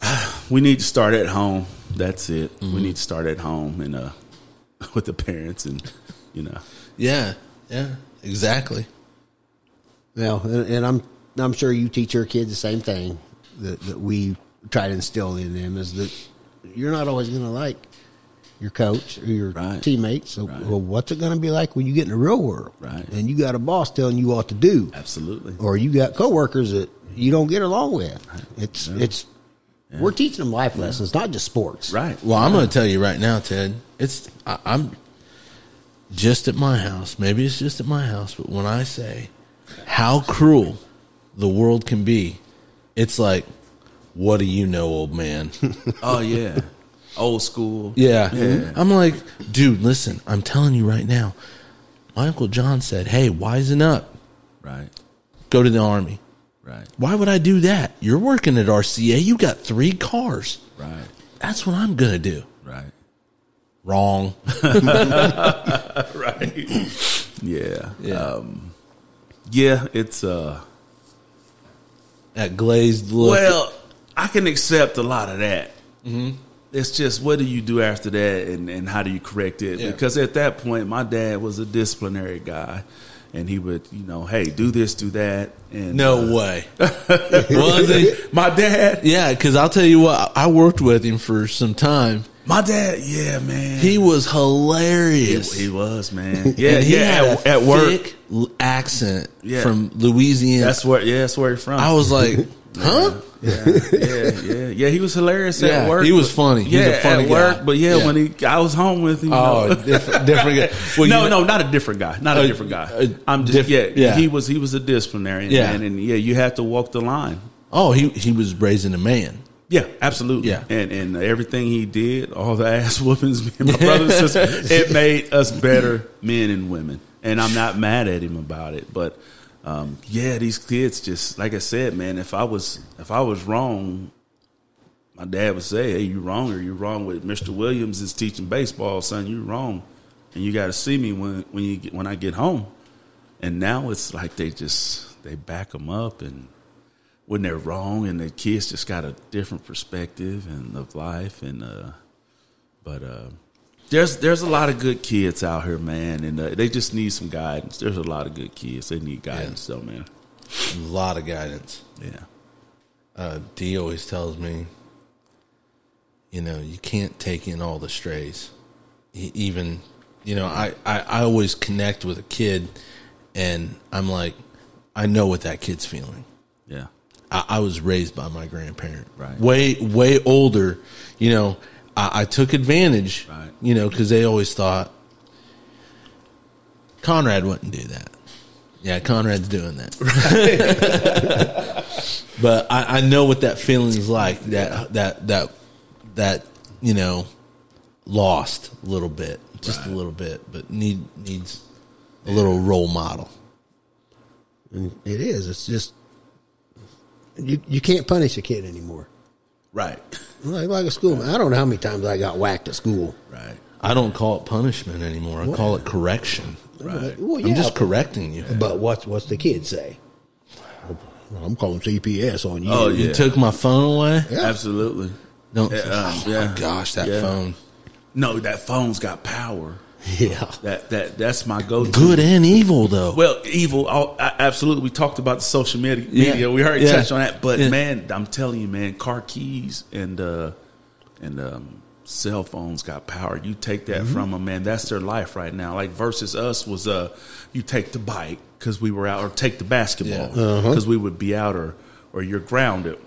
Speaker 3: we need to start at home. That's it. We need to start at home and uh, with the parents and you know.
Speaker 1: Yeah, yeah, exactly.
Speaker 2: Well, and, and I'm I'm sure you teach your kids the same thing that, that we try to instill in them is that you're not always going to like your coach or your
Speaker 3: Right.
Speaker 2: teammates. So,
Speaker 3: Right.
Speaker 2: well, what's it going to be like when you get in the real world?
Speaker 3: Right.
Speaker 2: And you got a boss telling you what to do,
Speaker 3: Absolutely.
Speaker 2: or you got coworkers that you don't get along with. It's it's we're teaching them life lessons, not just sports.
Speaker 3: Right.
Speaker 1: Well, I'm going to tell you right now, Ted. It's I, I'm just at my house. Maybe it's just at my house, but when I say how cruel the world can be, it's like, what do you know, old man?
Speaker 3: Oh yeah. Old school.
Speaker 1: Yeah.
Speaker 3: Yeah.
Speaker 1: I'm like, dude, listen, I'm telling you right now. My Uncle John said, hey, wisen up.
Speaker 3: Right.
Speaker 1: Go to the Army.
Speaker 3: Right.
Speaker 1: Why would I do that? You're working at RCA. You got three cars.
Speaker 3: Right.
Speaker 1: That's what I'm going to do.
Speaker 3: Right.
Speaker 1: Wrong.
Speaker 3: right. Yeah.
Speaker 1: Yeah.
Speaker 3: Um, yeah, it's uh
Speaker 1: that glazed look.
Speaker 3: well, I can accept a lot of that. Mm-hmm. It's just what do you do after that, and, and how do you correct it?
Speaker 1: Yeah.
Speaker 3: Because at that point, my dad was a disciplinary guy, and he would, you know, hey, do this, do that, and
Speaker 1: no
Speaker 3: uh,
Speaker 1: way. Was he?
Speaker 3: My dad,
Speaker 1: Yeah, because I'll tell you what, I worked with him for some time.
Speaker 3: my dad, yeah, man,
Speaker 1: He was hilarious.
Speaker 3: he was man, yeah,
Speaker 1: he
Speaker 3: yeah,
Speaker 1: had
Speaker 3: at,
Speaker 1: a
Speaker 3: at work.
Speaker 1: accent
Speaker 3: Yeah.
Speaker 1: from Louisiana.
Speaker 3: That's where, yeah, that's where he's from.
Speaker 1: I was like, huh?
Speaker 3: Yeah, yeah, yeah, yeah. He was hilarious
Speaker 1: Yeah,
Speaker 3: at work.
Speaker 1: he was funny. He was
Speaker 3: Yeah,
Speaker 1: a funny
Speaker 3: at work.
Speaker 1: guy.
Speaker 3: But yeah,
Speaker 1: Yeah.
Speaker 3: when he, I was home with him. you
Speaker 1: Oh,
Speaker 3: know.
Speaker 1: different, different guy. Well,
Speaker 3: no,
Speaker 1: you
Speaker 3: no, not a different guy. Not a
Speaker 1: Uh,
Speaker 3: different guy. I'm just
Speaker 1: diff-
Speaker 3: yeah,
Speaker 1: yeah.
Speaker 3: He was he was a disciplinarian.
Speaker 1: Yeah.
Speaker 3: man, and yeah, you have to walk the line.
Speaker 1: Oh, he he was raising a man.
Speaker 3: Yeah, absolutely.
Speaker 1: Yeah.
Speaker 3: and and everything he did, all the ass whoopings, me and my brothers, and sisters, it made us better men and women. And I'm not mad at him about it, but um, yeah, these kids just like I said, man. If I was if I was wrong, my dad would say, "Hey, you wrong, or you wrong with Mister Williams is teaching baseball, son. You wrong, and you got to see me when when you get, when I get home." And now it's like they just they back them up and when they're wrong and the kids just got a different perspective and of life and uh but uh there's there's a lot of good kids out here man and uh, they just need some guidance there's a lot of good kids they need guidance though man
Speaker 1: A lot of guidance.
Speaker 3: yeah
Speaker 1: Uh, D always tells me, you know, you can't take in all the strays. Even, you know, I, I, I always connect with a kid and I'm like, I know what that kid's feeling.
Speaker 3: yeah
Speaker 1: I, I was raised by my grandparent,
Speaker 3: Right.
Speaker 1: Way, way older. You know, I, I took advantage,
Speaker 3: Right.
Speaker 1: you know, because they always thought Conrad wouldn't do that. Yeah, Conrad's doing that. but I, I know what that feeling is like. That that that that you know, lost a little bit, just a little bit, but need needs a little role model.
Speaker 2: And it is. It's just you you can't punish a kid anymore.
Speaker 3: Right
Speaker 2: Like, like a school. I don't know how many times I got whacked at school.
Speaker 3: right
Speaker 1: I don't call it punishment anymore. I call it correction.
Speaker 3: right
Speaker 2: Well,
Speaker 1: I'm just correcting you.
Speaker 2: But what's what's the kid say? I'm calling CPS on you.
Speaker 3: Oh,
Speaker 1: You
Speaker 3: yeah.
Speaker 1: took my phone away.
Speaker 2: Yeah.
Speaker 3: absolutely
Speaker 1: No,
Speaker 3: Yeah, um,
Speaker 1: oh
Speaker 3: yeah.
Speaker 1: my gosh, that
Speaker 3: Yeah.
Speaker 1: phone.
Speaker 3: no that phone's got power
Speaker 2: yeah.
Speaker 3: that that that's my go-to
Speaker 1: Good and evil though.
Speaker 3: Well, evil, I'll- I, absolutely. We talked about the social media.
Speaker 1: Yeah.
Speaker 3: media. We already
Speaker 1: Yeah.
Speaker 3: touched on that, but
Speaker 1: Yeah.
Speaker 3: man, I'm telling you, man, car keys and uh, and um, cell phones got power. You take that from them, man. That's their life right now. Like versus us was uh, you take the bike because we were out, or take the basketball
Speaker 1: Yeah.
Speaker 3: because we would be out, or or you're grounded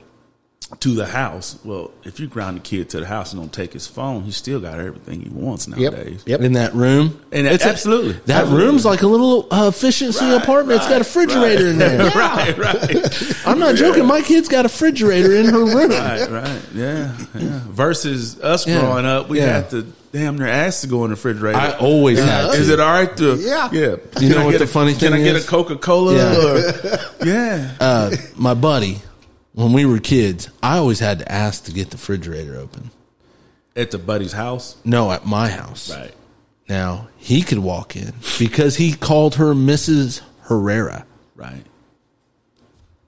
Speaker 3: to the house. Well, if you ground the kid to the house and don't take his phone, he still got everything he wants nowadays.
Speaker 2: Yep. yep.
Speaker 1: in that room,
Speaker 3: And
Speaker 1: It's a-
Speaker 3: absolutely.
Speaker 1: that
Speaker 3: Absolutely.
Speaker 1: room's like a little uh, efficiency
Speaker 3: Right,
Speaker 1: apartment. it's got a
Speaker 3: right,
Speaker 1: refrigerator in there.
Speaker 3: right, right.
Speaker 1: I'm not joking. My kid's got a refrigerator in her room.
Speaker 3: Right, right, yeah, yeah. Versus us
Speaker 1: Yeah,
Speaker 3: growing up, we
Speaker 1: yeah.
Speaker 3: had to damn near ask to go in the refrigerator.
Speaker 1: I always had
Speaker 3: Is
Speaker 1: to.
Speaker 3: it all right to?
Speaker 2: Yeah.
Speaker 3: yeah.
Speaker 1: You
Speaker 3: Can
Speaker 1: know
Speaker 3: I
Speaker 1: what the
Speaker 3: a-
Speaker 1: funny thing
Speaker 3: Can I get
Speaker 1: is?
Speaker 3: a Coca Cola?
Speaker 1: Yeah.
Speaker 3: Yeah,
Speaker 1: Uh, my buddy, when we were kids, I always had to ask to get the refrigerator open.
Speaker 3: at the buddy's house.
Speaker 1: No, at my house.
Speaker 3: Right.
Speaker 1: Now he could walk in because he called her Mrs. Herrera.
Speaker 3: Right.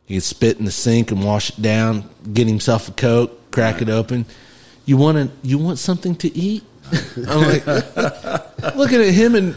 Speaker 1: He could spit in the sink and wash it down, get himself a coke, crack it open. You want to, you want something to eat? I'm like looking at him and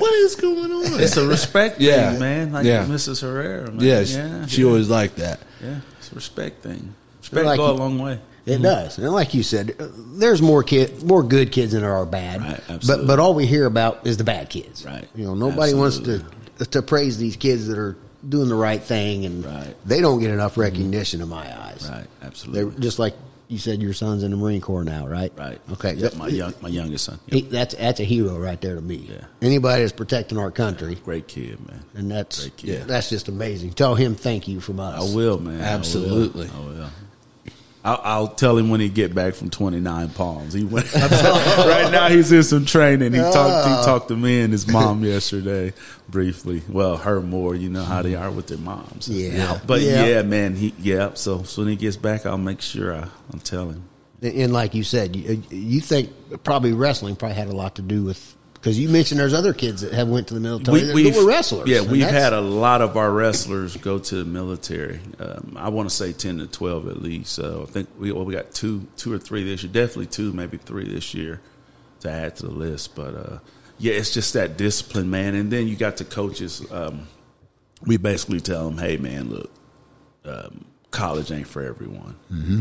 Speaker 1: what is going on?
Speaker 3: It's a respect
Speaker 1: Yeah.
Speaker 3: thing, man. Like
Speaker 1: Yeah.
Speaker 3: Mrs. Herrera. Man.
Speaker 1: yeah, she,
Speaker 3: yeah,
Speaker 1: she
Speaker 3: yeah.
Speaker 1: always liked that.
Speaker 3: yeah. It's respect thing. Respect
Speaker 2: Like
Speaker 3: go a long way.
Speaker 2: It does, and like you said, uh, there's more kid, more good kids than there are bad.
Speaker 3: Right,
Speaker 2: but
Speaker 3: absolutely.
Speaker 2: but all we hear about is the bad kids.
Speaker 3: Right.
Speaker 2: You know, nobody wants to to praise these kids that are doing the right thing, and
Speaker 3: Right.
Speaker 2: they don't get enough recognition in my eyes.
Speaker 3: Right.
Speaker 2: They're
Speaker 3: Absolutely.
Speaker 2: just like you said, your son's in the Marine Corps now, right?
Speaker 3: right.
Speaker 2: Okay.
Speaker 3: Yep, my young, my youngest son. Yep.
Speaker 2: He, that's that's a hero right there to me.
Speaker 3: Yeah.
Speaker 2: Anybody that's protecting our country,
Speaker 3: Great kid, man.
Speaker 2: and that's
Speaker 3: Great kid.
Speaker 2: that's just amazing. Tell him thank you from us.
Speaker 3: I will, man. I will.
Speaker 1: Absolutely.
Speaker 3: I will. I'll, I'll tell him when he get back from 29 Palms. He went right now. He's in some training. He talked. He ah. talked to me and his mom yesterday briefly. Well, her more. You know how they are with their moms.
Speaker 2: Yeah.
Speaker 3: But
Speaker 2: Yeah.
Speaker 3: yeah, man. He yeah. So, so when he gets back, I'll make sure I, I'll tell him.
Speaker 2: And like you said, you, you think probably wrestling probably had a lot to do with because you mentioned there's other kids that have went to the military that
Speaker 3: we've-
Speaker 2: were wrestlers.
Speaker 3: Yeah, we've had a lot of our wrestlers go to the military. Um, I want to say ten to twelve at least. So I think we well, we got two, two or three this year. Definitely two, maybe three this year to add to the list. But uh, yeah, it's just that discipline, man. And then you got the coaches. Um, we basically tell them, "Hey, man, look, um, college ain't for everyone."
Speaker 2: Mm-hmm.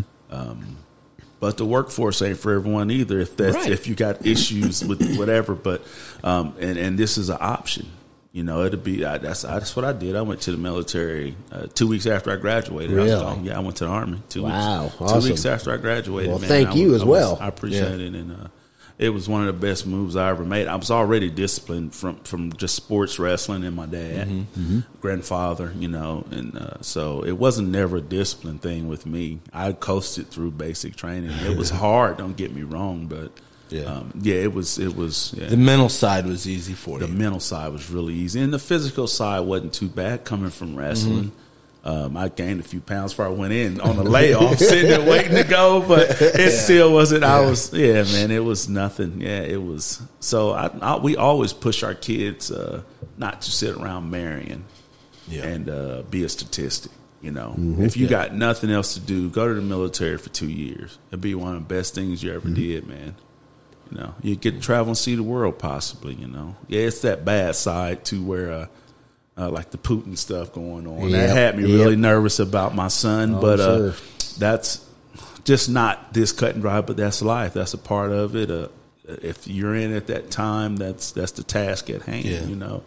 Speaker 3: But the workforce ain't for everyone either. If that's
Speaker 2: Right.
Speaker 3: if you got issues with whatever, but um, and and this is an option. You know, it'll be I, that's that's what I did. I went to the military uh, two weeks after I graduated. I was gone. Yeah, I went to the army. Two
Speaker 2: Wow,
Speaker 3: weeks.
Speaker 2: awesome.
Speaker 3: Two weeks after I graduated.
Speaker 2: Well,
Speaker 3: man,
Speaker 2: thank
Speaker 3: I
Speaker 2: you as
Speaker 3: I
Speaker 2: well.
Speaker 3: I appreciate
Speaker 1: Yeah.
Speaker 3: it, and uh, It was one of the best moves I ever made. I was already disciplined from from just sports wrestling and my dad,
Speaker 1: Mm-hmm.
Speaker 3: grandfather, you know, and uh, so it wasn't never a discipline thing with me. I coasted through basic training. It was hard. Don't get me wrong, but
Speaker 1: Yeah.
Speaker 3: um, yeah, it was. It was. Yeah.
Speaker 1: The mental side was easy for
Speaker 3: The
Speaker 1: you.
Speaker 3: mental side was really easy, and the physical side wasn't too bad. Coming from wrestling, um, I gained a few pounds before I went in on a layoff, sitting there waiting to go, but it still wasn't. I was, yeah, man, it was nothing. Yeah, it was. So I, I, we always push our kids uh, not to sit around marrying
Speaker 1: Yeah.
Speaker 3: and uh, be a statistic. You know, if you got nothing else to do, go to the military for two years. It'd be one of the best things you ever did, man. You know, you get to travel and see the world, possibly. You know, yeah, it's that bad side to where, uh, uh, like the Putin stuff going on.
Speaker 2: Yep,
Speaker 3: That had me
Speaker 2: yep.
Speaker 3: really nervous about my son,
Speaker 2: Oh,
Speaker 3: but uh,
Speaker 2: sure.
Speaker 3: that's just not this cut and dry. But that's life. That's a part of it. Uh, if you're in at that time, that's that's the task at hand.
Speaker 1: Yeah.
Speaker 3: You know,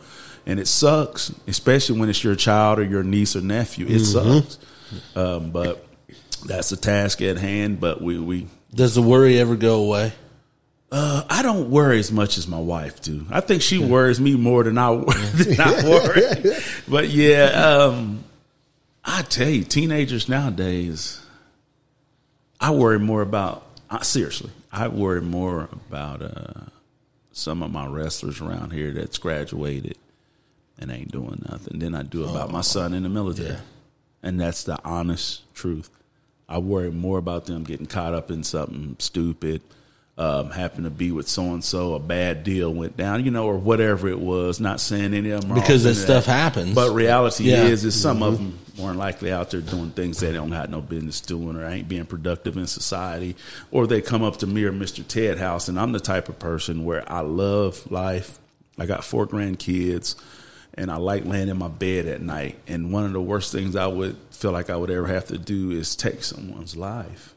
Speaker 3: and it sucks, especially when it's your child or your niece or nephew. It
Speaker 2: Mm-hmm.
Speaker 3: sucks, um, but that's the task at hand. But we we
Speaker 1: Does the worry ever go away?
Speaker 3: Uh, I don't worry as much as my wife do. I think she worries me more than I than I worry. but yeah, um, I tell you, teenagers nowadays, I worry more about. Uh, seriously, I worry more about uh, some of my wrestlers around here that's graduated and ain't doing nothing than I do about my son in the military.
Speaker 1: Yeah.
Speaker 3: And that's the honest truth. I worry more about them getting caught up in something stupid, um, happen to be with so and so, a bad deal went down, you know, or whatever it was. Not saying any of them are
Speaker 1: Because that stuff happens.
Speaker 3: But reality
Speaker 1: Yeah.
Speaker 3: is, is some of them more than likely out there doing things they don't have no business doing, or ain't being productive in society, or they come up to me or Mr. Ted House, and I'm the type of person where I love life. I got four grandkids and I like laying in my bed at night. And one of the worst things I would feel like I would ever have to do is take someone's life.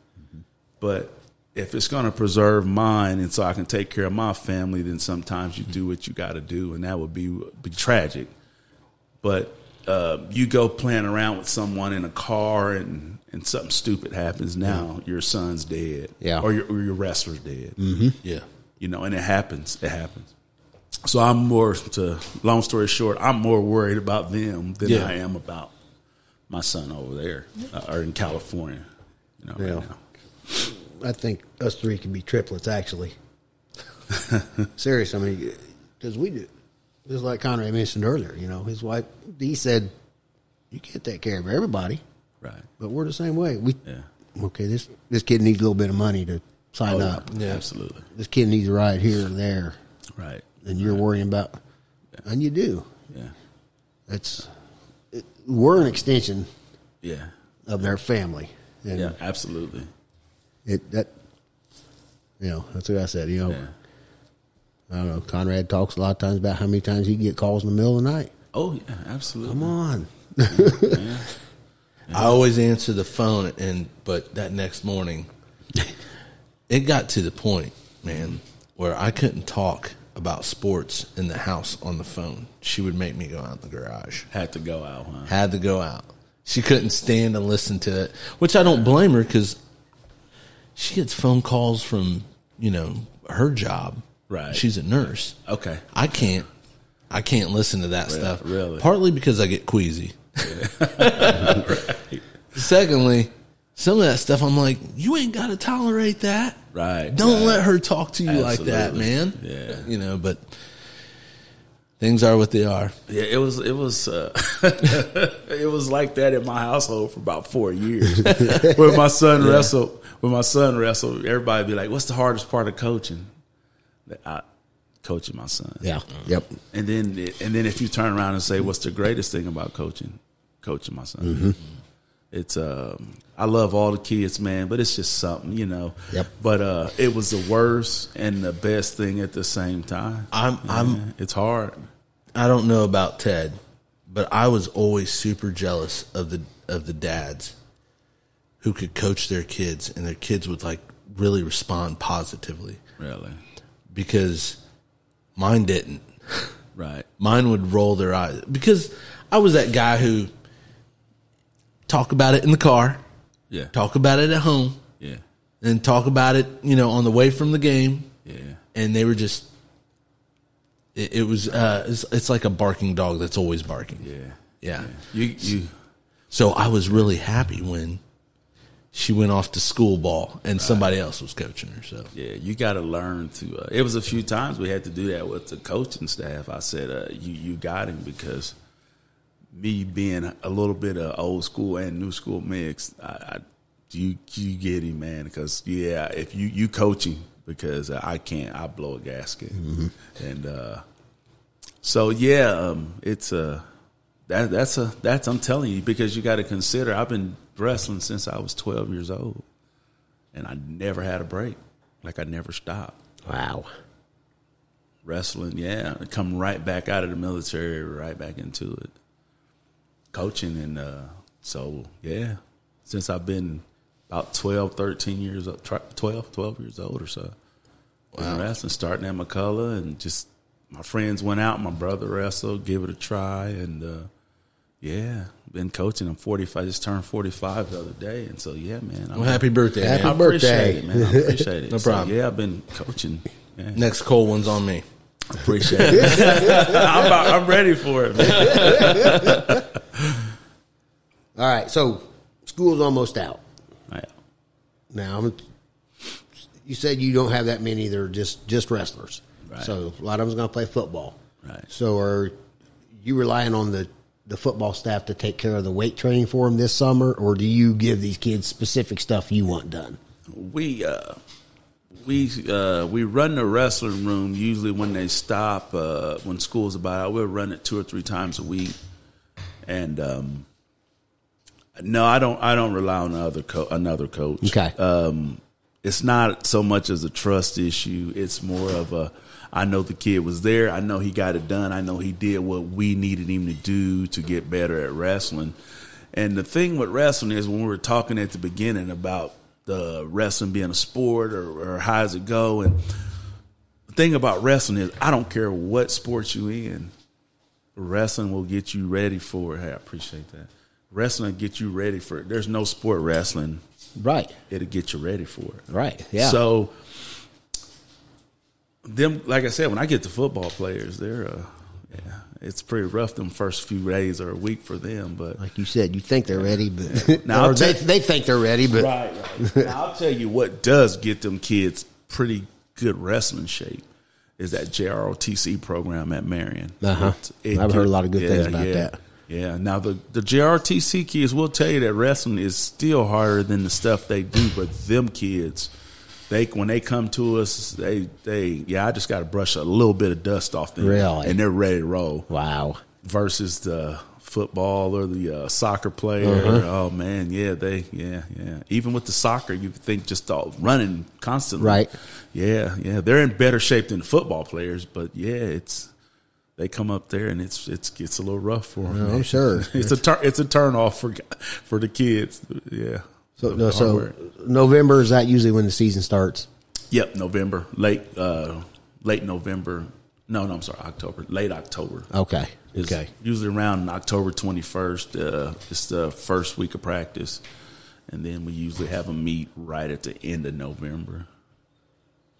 Speaker 3: But if it's going to preserve mine and so I can take care of my family, then sometimes you do what you got to do, and that would be be tragic. But uh, you go playing around with someone in a car and, and something stupid happens. Now your son's dead,
Speaker 2: Yeah.
Speaker 3: or your, or your wrestler's dead
Speaker 1: Yeah.
Speaker 3: you know, and it happens. It happens. So I'm more to long story short, I'm more worried about them than
Speaker 1: Yeah.
Speaker 3: I am about my son over there uh, or in California. You know,
Speaker 2: Yeah.
Speaker 3: right now.
Speaker 2: I think us three could be triplets, actually. Serious, I mean, because we do. Just like Conrad mentioned earlier, you know, his wife Dee said, "You can't take care of everybody,"
Speaker 3: Right.
Speaker 2: but we're the same way. We
Speaker 3: Yeah.
Speaker 2: okay. This this kid needs a little bit of money to sign
Speaker 3: Oh,
Speaker 2: up.
Speaker 1: Yeah.
Speaker 3: Absolutely.
Speaker 2: This kid needs a ride here or there,
Speaker 3: Right.
Speaker 2: and you're worrying about, and you do.
Speaker 3: Yeah.
Speaker 2: That's it, we're an extension
Speaker 3: Yeah.
Speaker 2: of their family, and
Speaker 3: Yeah. Absolutely.
Speaker 2: It that you know that's what I said. You know,
Speaker 3: Yeah.
Speaker 2: I don't know. Conrad talks a lot of times about how many times he get calls in the middle of the night.
Speaker 3: Oh yeah. Absolutely.
Speaker 2: Come on,
Speaker 1: I always answer the phone, and but that next morning, it got to the point, man, where I couldn't talk about sports in the house on the phone. She would make me go out in the garage.
Speaker 3: Had to go out, huh?
Speaker 1: Had to go out. She couldn't stand and listen to it, which I don't blame her because she gets phone calls from you know her job.
Speaker 3: Right.
Speaker 1: She's a nurse.
Speaker 3: Okay.
Speaker 1: I can't. I can't listen to that
Speaker 3: Really?
Speaker 1: stuff.
Speaker 3: Really?
Speaker 1: Partly because I get queasy. Secondly, some of that stuff I'm like, you ain't got to tolerate that.
Speaker 3: Right.
Speaker 1: Don't
Speaker 3: right.
Speaker 1: let her talk to you like that, man.
Speaker 3: Yeah.
Speaker 1: You know, but things are what they are.
Speaker 3: Yeah, it was it was uh, it was like that in my household for about four years. when my son wrestled, when my son wrestled, everybody would be like, "What's the hardest part of coaching?" I, coaching my son.
Speaker 2: yeah, yep,
Speaker 3: And then and then if you turn around and say, "What's the greatest thing about coaching?" Coaching my son. It's um, I love all the kids, man, but it's just something, you know.
Speaker 2: Yep.
Speaker 3: But uh, it was the worst and the best thing at the same time.
Speaker 1: I'm I'm
Speaker 3: it's hard.
Speaker 1: I don't know about Ted, but I was always super jealous of the of the dads who could coach their kids and their kids would like really respond positively
Speaker 3: Really.
Speaker 1: because mine didn't.
Speaker 3: Right.
Speaker 1: Mine would roll their eyes because I was that guy who talk about it in the car,
Speaker 3: Yeah.
Speaker 1: talk about it at home,
Speaker 3: Yeah.
Speaker 1: and talk about it, you know, on the way from the game,
Speaker 3: Yeah.
Speaker 1: and they were just. It, it was. Uh, it's, it's like a barking dog that's always barking.
Speaker 3: Yeah.
Speaker 1: Yeah.
Speaker 3: You you
Speaker 1: So I was really happy when she went off to school ball and somebody else was coaching her. So
Speaker 3: yeah, you got to learn to. Uh, it was a few times we had to do that with the coaching staff. I said, uh, "You you got him," because me being a little bit of old school and new school mixed, I, I you you get him, man. Because yeah, if you you coaching because I can't, I blow a gasket, and uh, so yeah, um, it's a that that's a that's I'm telling you because you got to consider I've been wrestling since I was 12 years old, and I never had a break, like I never stopped
Speaker 2: Wow.
Speaker 3: wrestling. Yeah, come right back out of the military, right back into it, coaching, and uh, so yeah, since I've been about 12, 13 years old, 12, 12 years old or so. Been wrestling, starting at McCulloch, and just my friends went out. My brother wrestled, give it a try, and uh, yeah, been coaching. I'm 45. I just turned 45 the other day, and so yeah, man. I'm,
Speaker 1: well, happy birthday.
Speaker 2: Happy
Speaker 1: man.
Speaker 3: I appreciate
Speaker 2: birthday.
Speaker 3: it, man. I appreciate it.
Speaker 1: No
Speaker 3: So,
Speaker 1: problem.
Speaker 3: yeah, I've been coaching. Yeah.
Speaker 1: Next cold one's on me.
Speaker 3: Appreciate it. I'm, about, I'm ready for it, man.
Speaker 2: All right. So school's almost out.
Speaker 3: Yeah.
Speaker 2: Now, I'm- you said you don't have that many. They're just just wrestlers.
Speaker 3: Right.
Speaker 2: So a lot of them's going to play football.
Speaker 3: Right.
Speaker 2: So are you relying on the the football staff to take care of the weight training for them this summer, or do you give these kids specific stuff you want done?
Speaker 3: we uh, we uh, we run the wrestling room usually when they stop uh, when school's about out. We'll run it two or three times a week, and um, no, I don't. I don't rely on another co- another coach.
Speaker 2: Okay.
Speaker 3: Um, it's not so much as a trust issue. It's more of a. I know the kid was there. I know he got it done. I know he did what we needed him to do to get better at wrestling. And the thing with wrestling is when we were talking at the beginning about the wrestling being a sport or, or how does it go, and the thing about wrestling is I don't care what sport you in, wrestling will get you ready for it. Hey, I appreciate that. Wrestling will get you ready for it. There's no sport wrestling
Speaker 2: Right.
Speaker 3: it'll get you ready for it.
Speaker 2: Right. Yeah.
Speaker 3: So them, like I said, when I get to football players, they're uh, yeah, it's pretty rough. Them first few days or a week for them, but
Speaker 2: like you said, you think they're ready, but
Speaker 3: Now,
Speaker 2: they, they think they're ready, but
Speaker 3: right. right. now, I'll tell you what does get them kids pretty good wrestling shape is that JROTC program at Marion.
Speaker 2: Uh-huh.
Speaker 3: It-
Speaker 2: I've heard a lot of good things about
Speaker 3: yeah.
Speaker 2: that.
Speaker 3: Yeah. Now the the JROTC kids will tell you that wrestling is still harder than the stuff they do, but them kids, they when they come to us, they they yeah, I just got to brush a little bit of dust off them,
Speaker 2: Really?
Speaker 3: and they're ready to roll.
Speaker 2: wow.
Speaker 3: Versus the football or the uh, soccer player.
Speaker 2: Uh-huh.
Speaker 3: Oh man, yeah, they yeah yeah. Even with the soccer, you think just all running constantly,
Speaker 2: Right.
Speaker 3: Yeah, yeah, they're in better shape than football players, but yeah, it's they come up there and it's it's gets a little rough for them.
Speaker 2: I'm sure.
Speaker 3: it's a tur- it's a turn off for for the kids. Yeah.
Speaker 2: So, no, so. November is that usually when the season starts?
Speaker 3: yep, November, late uh late November. No, no, I'm sorry, October, late October.
Speaker 2: Okay.
Speaker 3: It's
Speaker 2: Okay.
Speaker 3: Usually around October 21st. Uh, it's the first week of practice, and then we usually have a meet right at the end of November.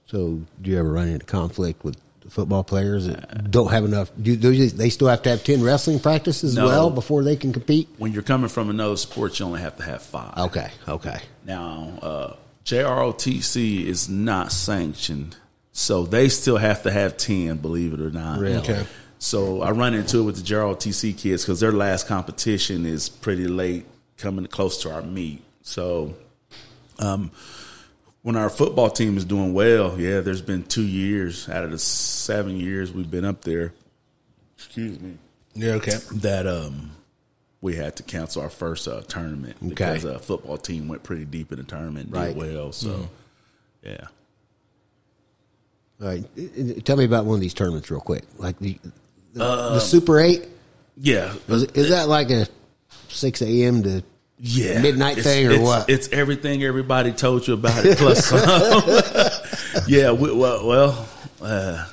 Speaker 2: So, do you ever run into conflict with football players that don't have enough? Do do they still have to have ten wrestling practices as
Speaker 3: No.
Speaker 2: well before they can compete?
Speaker 3: When you're coming from another sport, you only have to have five.
Speaker 2: Okay. Okay.
Speaker 3: Now, uh, JROTC is not sanctioned, so they still have to have 10, believe it or not.
Speaker 2: Really?
Speaker 1: Okay.
Speaker 3: So I run into it with the JROTC kids because their last competition is pretty late, coming close to our meet. So um, when our football team is doing well, yeah, there's been two years out of the seven years we've been up there. Excuse me
Speaker 1: Yeah, okay.
Speaker 3: that um we had to cancel our first uh, tournament because
Speaker 2: Okay.
Speaker 3: a football team went pretty deep in the tournament, did
Speaker 2: Right.
Speaker 3: well. So, yeah,
Speaker 2: All right. Uh, Tell me about one of these tournaments real quick. Like the the, the Super Eight.
Speaker 3: yeah,
Speaker 2: Is, is that like a six a.m. to
Speaker 3: yeah,
Speaker 2: midnight
Speaker 3: It's-
Speaker 2: thing or
Speaker 3: it's,
Speaker 2: what?
Speaker 3: It's everything everybody told you about it plus some. yeah, we, well, well uh,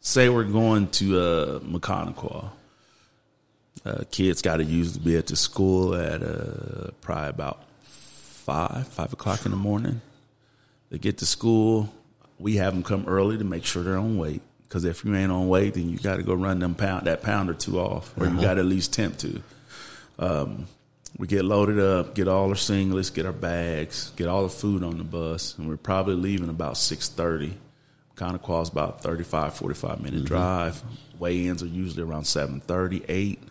Speaker 3: say we're going to uh, Maconaquah. Uh, kids got to usually be at the school at uh, probably about five, five o'clock in the morning. They get to school. we have them come early to make sure they're on weight. Because if you ain't on weight, then you got to go run them pound that pound or two off, or you got to at least tempt to. Um, we get loaded up, get all our singlets, get our bags, get all the food on the bus, and we're probably leaving about six thirty. Kind of costs about 35, 45 minute drive. Weigh-ins are usually around 7.30, 8.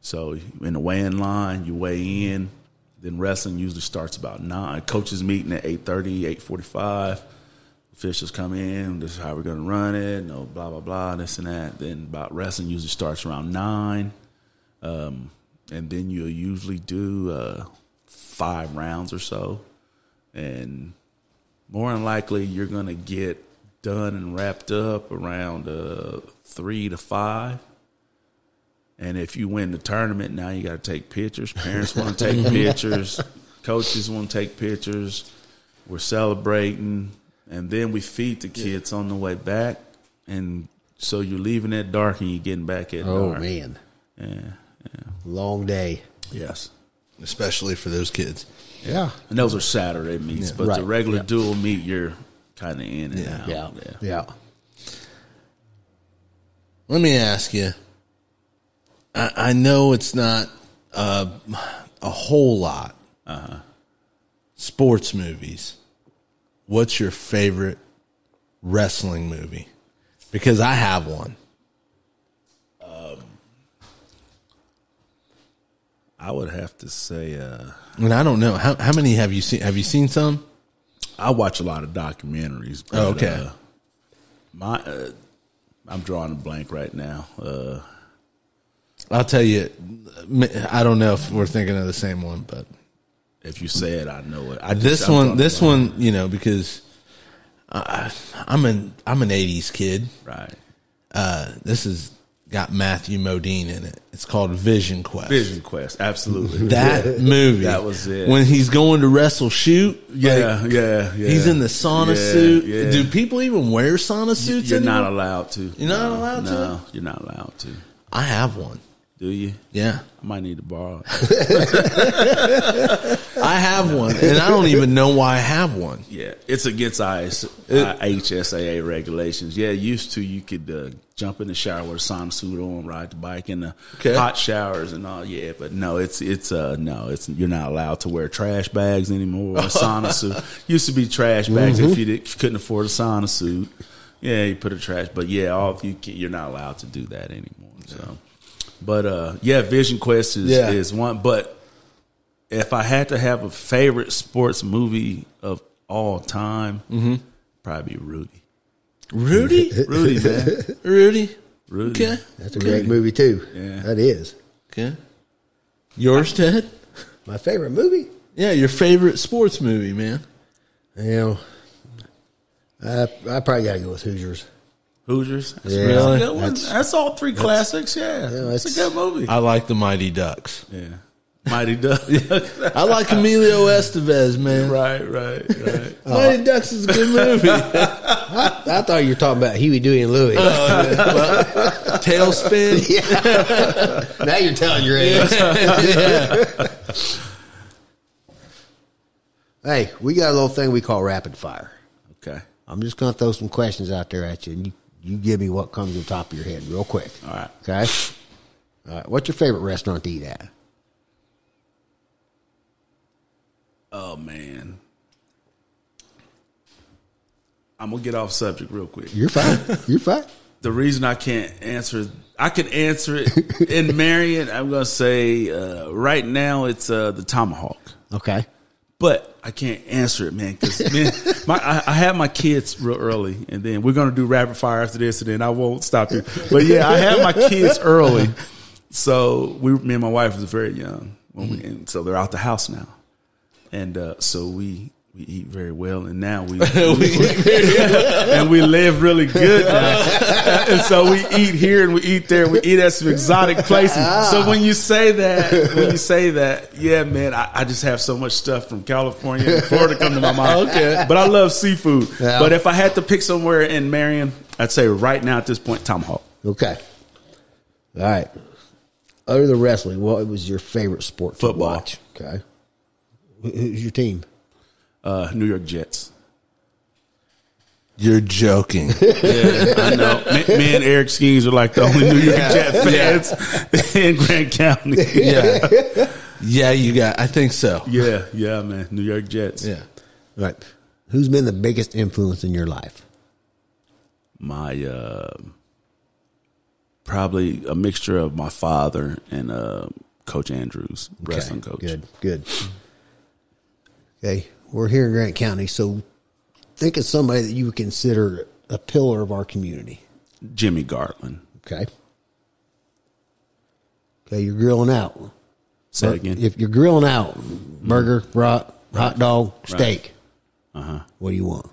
Speaker 3: So in the weigh-in line, you weigh in. Then wrestling usually starts about nine. Coaches meeting at 8.30, 8.45. Officials come in. This is how we're going to run it. No, blah blah blah. This and that. Then about wrestling usually starts around nine, um, and then you'll usually do uh, five rounds or so, and more than likely you're going to get done and wrapped up around uh, three to five. And if you win the tournament, now you got to take pictures. Parents want to take pictures. Coaches want to take pictures. We're celebrating, and then we feed the kids on the way back. And so you're leaving at dark, and you're getting back at
Speaker 2: Oh
Speaker 3: dark.
Speaker 2: man,
Speaker 3: Yeah,
Speaker 2: long day.
Speaker 3: yes.
Speaker 1: especially for those kids.
Speaker 2: Yeah,
Speaker 3: And those are Saturday meets, but
Speaker 2: Right.
Speaker 3: the regular
Speaker 2: Yeah.
Speaker 3: dual meet, you're kind of in and
Speaker 1: Yeah.
Speaker 3: out.
Speaker 2: yeah,
Speaker 3: yeah.
Speaker 2: yeah.
Speaker 1: Let me ask you. I, I know it's not uh, a whole lot. Sports movies. What's your favorite wrestling movie? Because I have one.
Speaker 3: I would have to say uh,
Speaker 1: And I don't know how how many have you seen? Have you seen some?
Speaker 3: I watch a lot of documentaries. But,
Speaker 1: Oh, okay.
Speaker 3: uh, my, uh, I'm drawing a blank right now. Uh,
Speaker 1: I'll tell you. I don't know if we're thinking of the same one, but
Speaker 3: if you say it, I know it. I
Speaker 1: this one, this one, you know, because I, I'm an I'm an '80s kid.
Speaker 3: right?
Speaker 1: Uh, this has got Matthew Modine in it. It's called Vision Quest.
Speaker 3: Vision Quest, absolutely.
Speaker 1: That movie.
Speaker 3: That was it.
Speaker 1: When he's going to wrestle Shute.
Speaker 3: yeah,
Speaker 1: like,
Speaker 3: yeah, yeah.
Speaker 1: He's in the sauna
Speaker 3: Yeah,
Speaker 1: suit.
Speaker 3: yeah.
Speaker 1: Do people even wear sauna suits?
Speaker 3: You're
Speaker 1: anymore?
Speaker 3: not allowed to.
Speaker 1: You're not
Speaker 3: No,
Speaker 1: allowed to?
Speaker 3: No, you're not allowed to.
Speaker 1: I have one.
Speaker 3: Do you?
Speaker 1: Yeah,
Speaker 3: I might need to borrow. it.
Speaker 1: I have one, and I don't even know why I have one.
Speaker 3: Yeah, it's against IS, uh, HSAA regulations. Yeah, used to you could uh, jump in the shower with a sauna suit on, ride the bike in the
Speaker 1: Okay.
Speaker 3: hot showers and all. Yeah, but no, it's it's uh no, it's you're not allowed to wear trash bags anymore. A sauna suit used to be trash bags if you, did, if you couldn't afford a sauna suit. Yeah, you put a trash, but yeah, all you can, you're not allowed to do that anymore. So, but uh, yeah, Vision Quest is
Speaker 1: Yeah.
Speaker 3: is one, but if I had to have a favorite sports movie of all time, probably be Rudy.
Speaker 1: Rudy,
Speaker 3: Rudy, man.
Speaker 1: Rudy.
Speaker 3: Rudy.
Speaker 1: Okay,
Speaker 2: That's a great movie too.
Speaker 3: Yeah.
Speaker 2: That is
Speaker 1: okay. Yours, Ted?
Speaker 2: my favorite movie.
Speaker 1: Yeah, your favorite sports movie, man.
Speaker 2: You know, I I probably got to go with Hoosiers.
Speaker 3: Hoosiers. That's,
Speaker 2: Yeah.
Speaker 3: that's a
Speaker 1: Really?
Speaker 3: good one.
Speaker 2: That's-
Speaker 3: That's, all three classics. Yeah,
Speaker 2: Yeah,
Speaker 3: it's a good movie.
Speaker 1: I like the Mighty Ducks.
Speaker 3: yeah, Mighty Ducks.
Speaker 1: I like Emilio Estevez, man.
Speaker 3: right, right, right.
Speaker 1: Mighty Ducks is a good movie.
Speaker 2: I thought you were talking about Huey, Dewey, and Louie.
Speaker 1: Oh, Tailspin. Yeah.
Speaker 2: now you're telling your age. Hey, we got a little thing we call rapid fire.
Speaker 3: Okay.
Speaker 2: I'm just going to throw some questions out there at you, and you, you give me what comes on top of your head real quick.
Speaker 3: All right.
Speaker 2: Okay? All right. What's your favorite restaurant to eat at?
Speaker 3: Oh man. I'm gonna get off subject real quick.
Speaker 2: You're fine. You're fine.
Speaker 3: the reason I can't answer, I can answer it in Marion. I'm gonna say uh, right now it's uh, the tomahawk,
Speaker 2: Okay.
Speaker 3: But I can't answer it, man, because man, my I, I have my kids real early, and then we're gonna do rapid fire after this, and then I won't stop you. But yeah, I have my kids early, so we, me and my wife was very young when we, and so they're out the house now, and uh, so we. We eat very well, and now we, and we live really good now. and so we eat here and we eat there. We eat at some exotic places. Ah. So when you say that, when you say that, yeah, man, I, I just have so much stuff from California and Florida come to my mind.
Speaker 1: Okay.
Speaker 3: but I love seafood.
Speaker 2: Yeah.
Speaker 3: But if I had to pick somewhere in Marion, I'd say right now at this point, Tomahawk.
Speaker 2: Okay. All right. Other than wrestling, what was your favorite sport to
Speaker 3: Football.
Speaker 2: watch? Okay. Who's your team?
Speaker 3: Uh, New York Jets.
Speaker 1: You're joking.
Speaker 3: Yeah, I know. Me, me and Eric Skeens are like the only New York Jet fans in Grant County.
Speaker 1: yeah. Yeah, you got. I think so.
Speaker 3: Yeah, yeah, man. New York Jets.
Speaker 1: Yeah.
Speaker 2: Right. Who's been the biggest influence in your life?
Speaker 3: My uh, probably a mixture of my father and uh, Coach Andrews, wrestling coach.
Speaker 2: Good, good. Okay, we're here in Grant County, so think of somebody that you would consider a pillar of our community.
Speaker 3: Jimmy Garland.
Speaker 2: Okay. Okay, you're grilling out.
Speaker 3: Say it again.
Speaker 2: If you're grilling out, burger, brat, hot dog, steak.
Speaker 3: Uh huh.
Speaker 2: What do you want?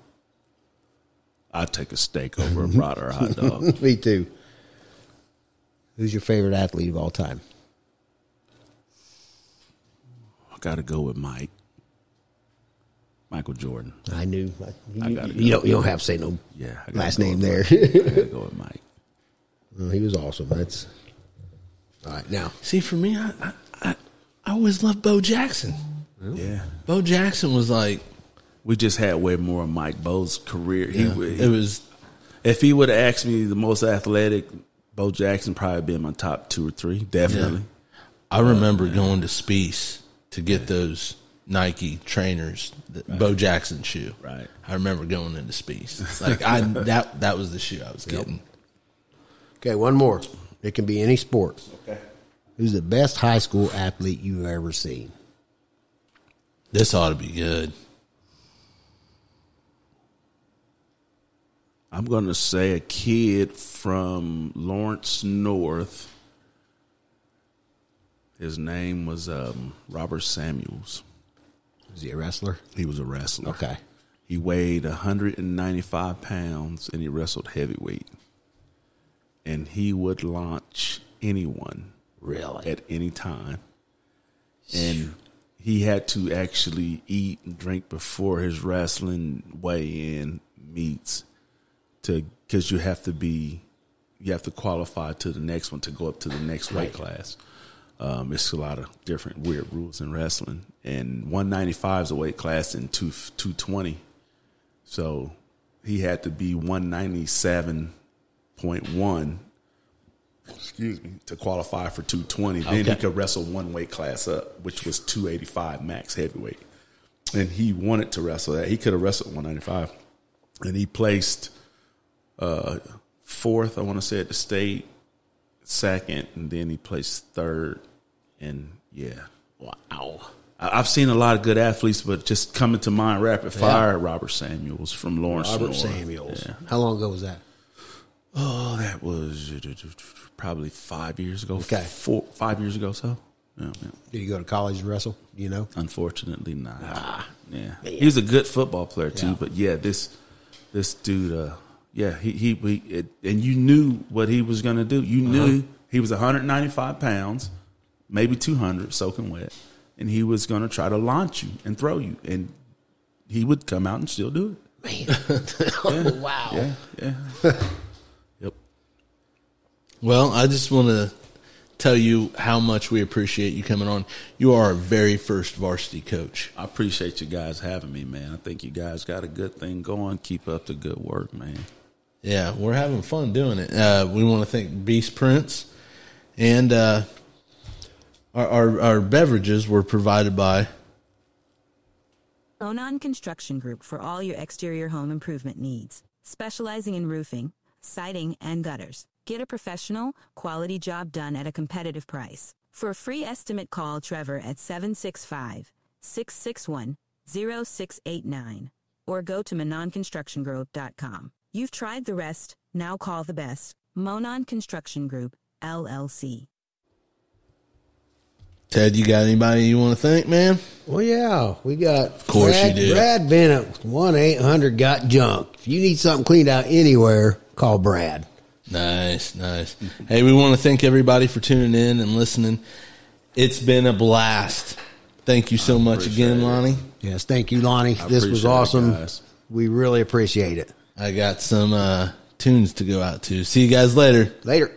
Speaker 3: I'd take a steak over a brat or a hot dog.
Speaker 2: Me too. Who's your favorite athlete of all time?
Speaker 3: I got to go with Mike. Michael Jordan.
Speaker 2: I knew. You,
Speaker 3: I gotta
Speaker 2: you don't. You don't have to say no
Speaker 3: Yeah, I
Speaker 2: last
Speaker 3: go
Speaker 2: name there.
Speaker 3: Mike. I go with Mike.
Speaker 2: Well, he was awesome. That's all right. Now,
Speaker 1: See, for me, I, I, I, I always loved Bo Jackson.
Speaker 3: Yeah.
Speaker 1: Bo Jackson was like,
Speaker 3: We just had way more of Mike Bo's career. He,
Speaker 1: yeah, it was,
Speaker 3: if he would have asked me the most athletic, Bo Jackson probably be in my top two or three. Definitely.
Speaker 1: I remember going to Spiece to get those Nike trainers, the Bo Jackson shoe.
Speaker 3: Right.
Speaker 1: I remember going into Spiece. Like I that that was the shoe I was getting.
Speaker 2: okay, one more. It can be any sport.
Speaker 3: Okay.
Speaker 2: Who's the best high school athlete you've ever seen?
Speaker 1: This ought to be good.
Speaker 3: I'm going to say a kid from Lawrence North. His name was um, Robert Samuels.
Speaker 2: Is he a wrestler?
Speaker 3: He was a wrestler.
Speaker 2: Okay.
Speaker 3: He weighed 195 pounds and he wrestled heavyweight. And he would launch anyone
Speaker 2: Really?
Speaker 3: at any time. And he had to actually eat and drink before his wrestling weigh in meets to because you have to be you have to qualify to the next one to go up to the next weight class. Um, it's a lot of different weird rules in wrestling, and 195 is a weight class in two 220. So he had to be 197.1 excuse me, to qualify for 220. Then he could wrestle one weight class up, which was 285 max heavyweight. And he wanted to wrestle that. He could have wrestled 195. And he placed uh, fourth, I want to say, at the state, second, and then he placed third. And yeah, wow. I've seen a lot of good athletes, but just coming to mind rapid fire, Robert Samuels from Lawrence.
Speaker 2: Robert. Samuels.
Speaker 3: Yeah.
Speaker 2: How long ago was that?
Speaker 3: Oh, that was probably five years ago.
Speaker 2: Okay.
Speaker 3: four, five years ago. So, yeah, yeah.
Speaker 2: Did he go to college to wrestle? You know?
Speaker 3: unfortunately, not. Ah, yeah, he was a good football player too.
Speaker 2: Yeah.
Speaker 3: But yeah, this this dude, uh, yeah, he he, he it, and you knew what he was going to do. You knew he was 195 pounds, maybe 200, soaking wet, and he was going to try to launch you and throw you, and he would come out and still do it.
Speaker 2: oh, wow.
Speaker 3: Yeah, yeah. yep.
Speaker 1: Well, I just want to tell you how much we appreciate you coming on. You are our very first varsity coach.
Speaker 3: I appreciate you guys having me, man. I think you guys got a good thing going. Keep up the good work, man.
Speaker 1: Yeah, we're having fun doing it. Uh, we want to thank Beast Prince, and uh, our, our our beverages were provided by.
Speaker 4: Monon Construction Group for all your exterior home improvement needs, specializing in roofing, siding, and gutters. Get a professional, quality job done at a competitive price. For a free estimate, call Trevor at 765 661 0689 or go to mononconstructiongroup.com. You've tried the rest, now call the best. Monon Construction Group, LLC.
Speaker 1: Ted, you got anybody you want to thank, man?
Speaker 2: Well, yeah, we got. Of
Speaker 1: course
Speaker 2: Brad,
Speaker 1: you do.
Speaker 2: Brad Bennett, one eight hundred got junk. If you need something cleaned out anywhere, call Brad.
Speaker 1: Nice, nice. Hey, we want to thank everybody for tuning in and listening. It's been a blast. Thank you so much again,
Speaker 3: it.
Speaker 1: Lonnie.
Speaker 2: Yes, thank you, Lonnie. this was
Speaker 3: appreciate it,
Speaker 2: awesome. We really appreciate it.
Speaker 1: I got some uh, tunes to go out to. See you guys later.
Speaker 2: Later.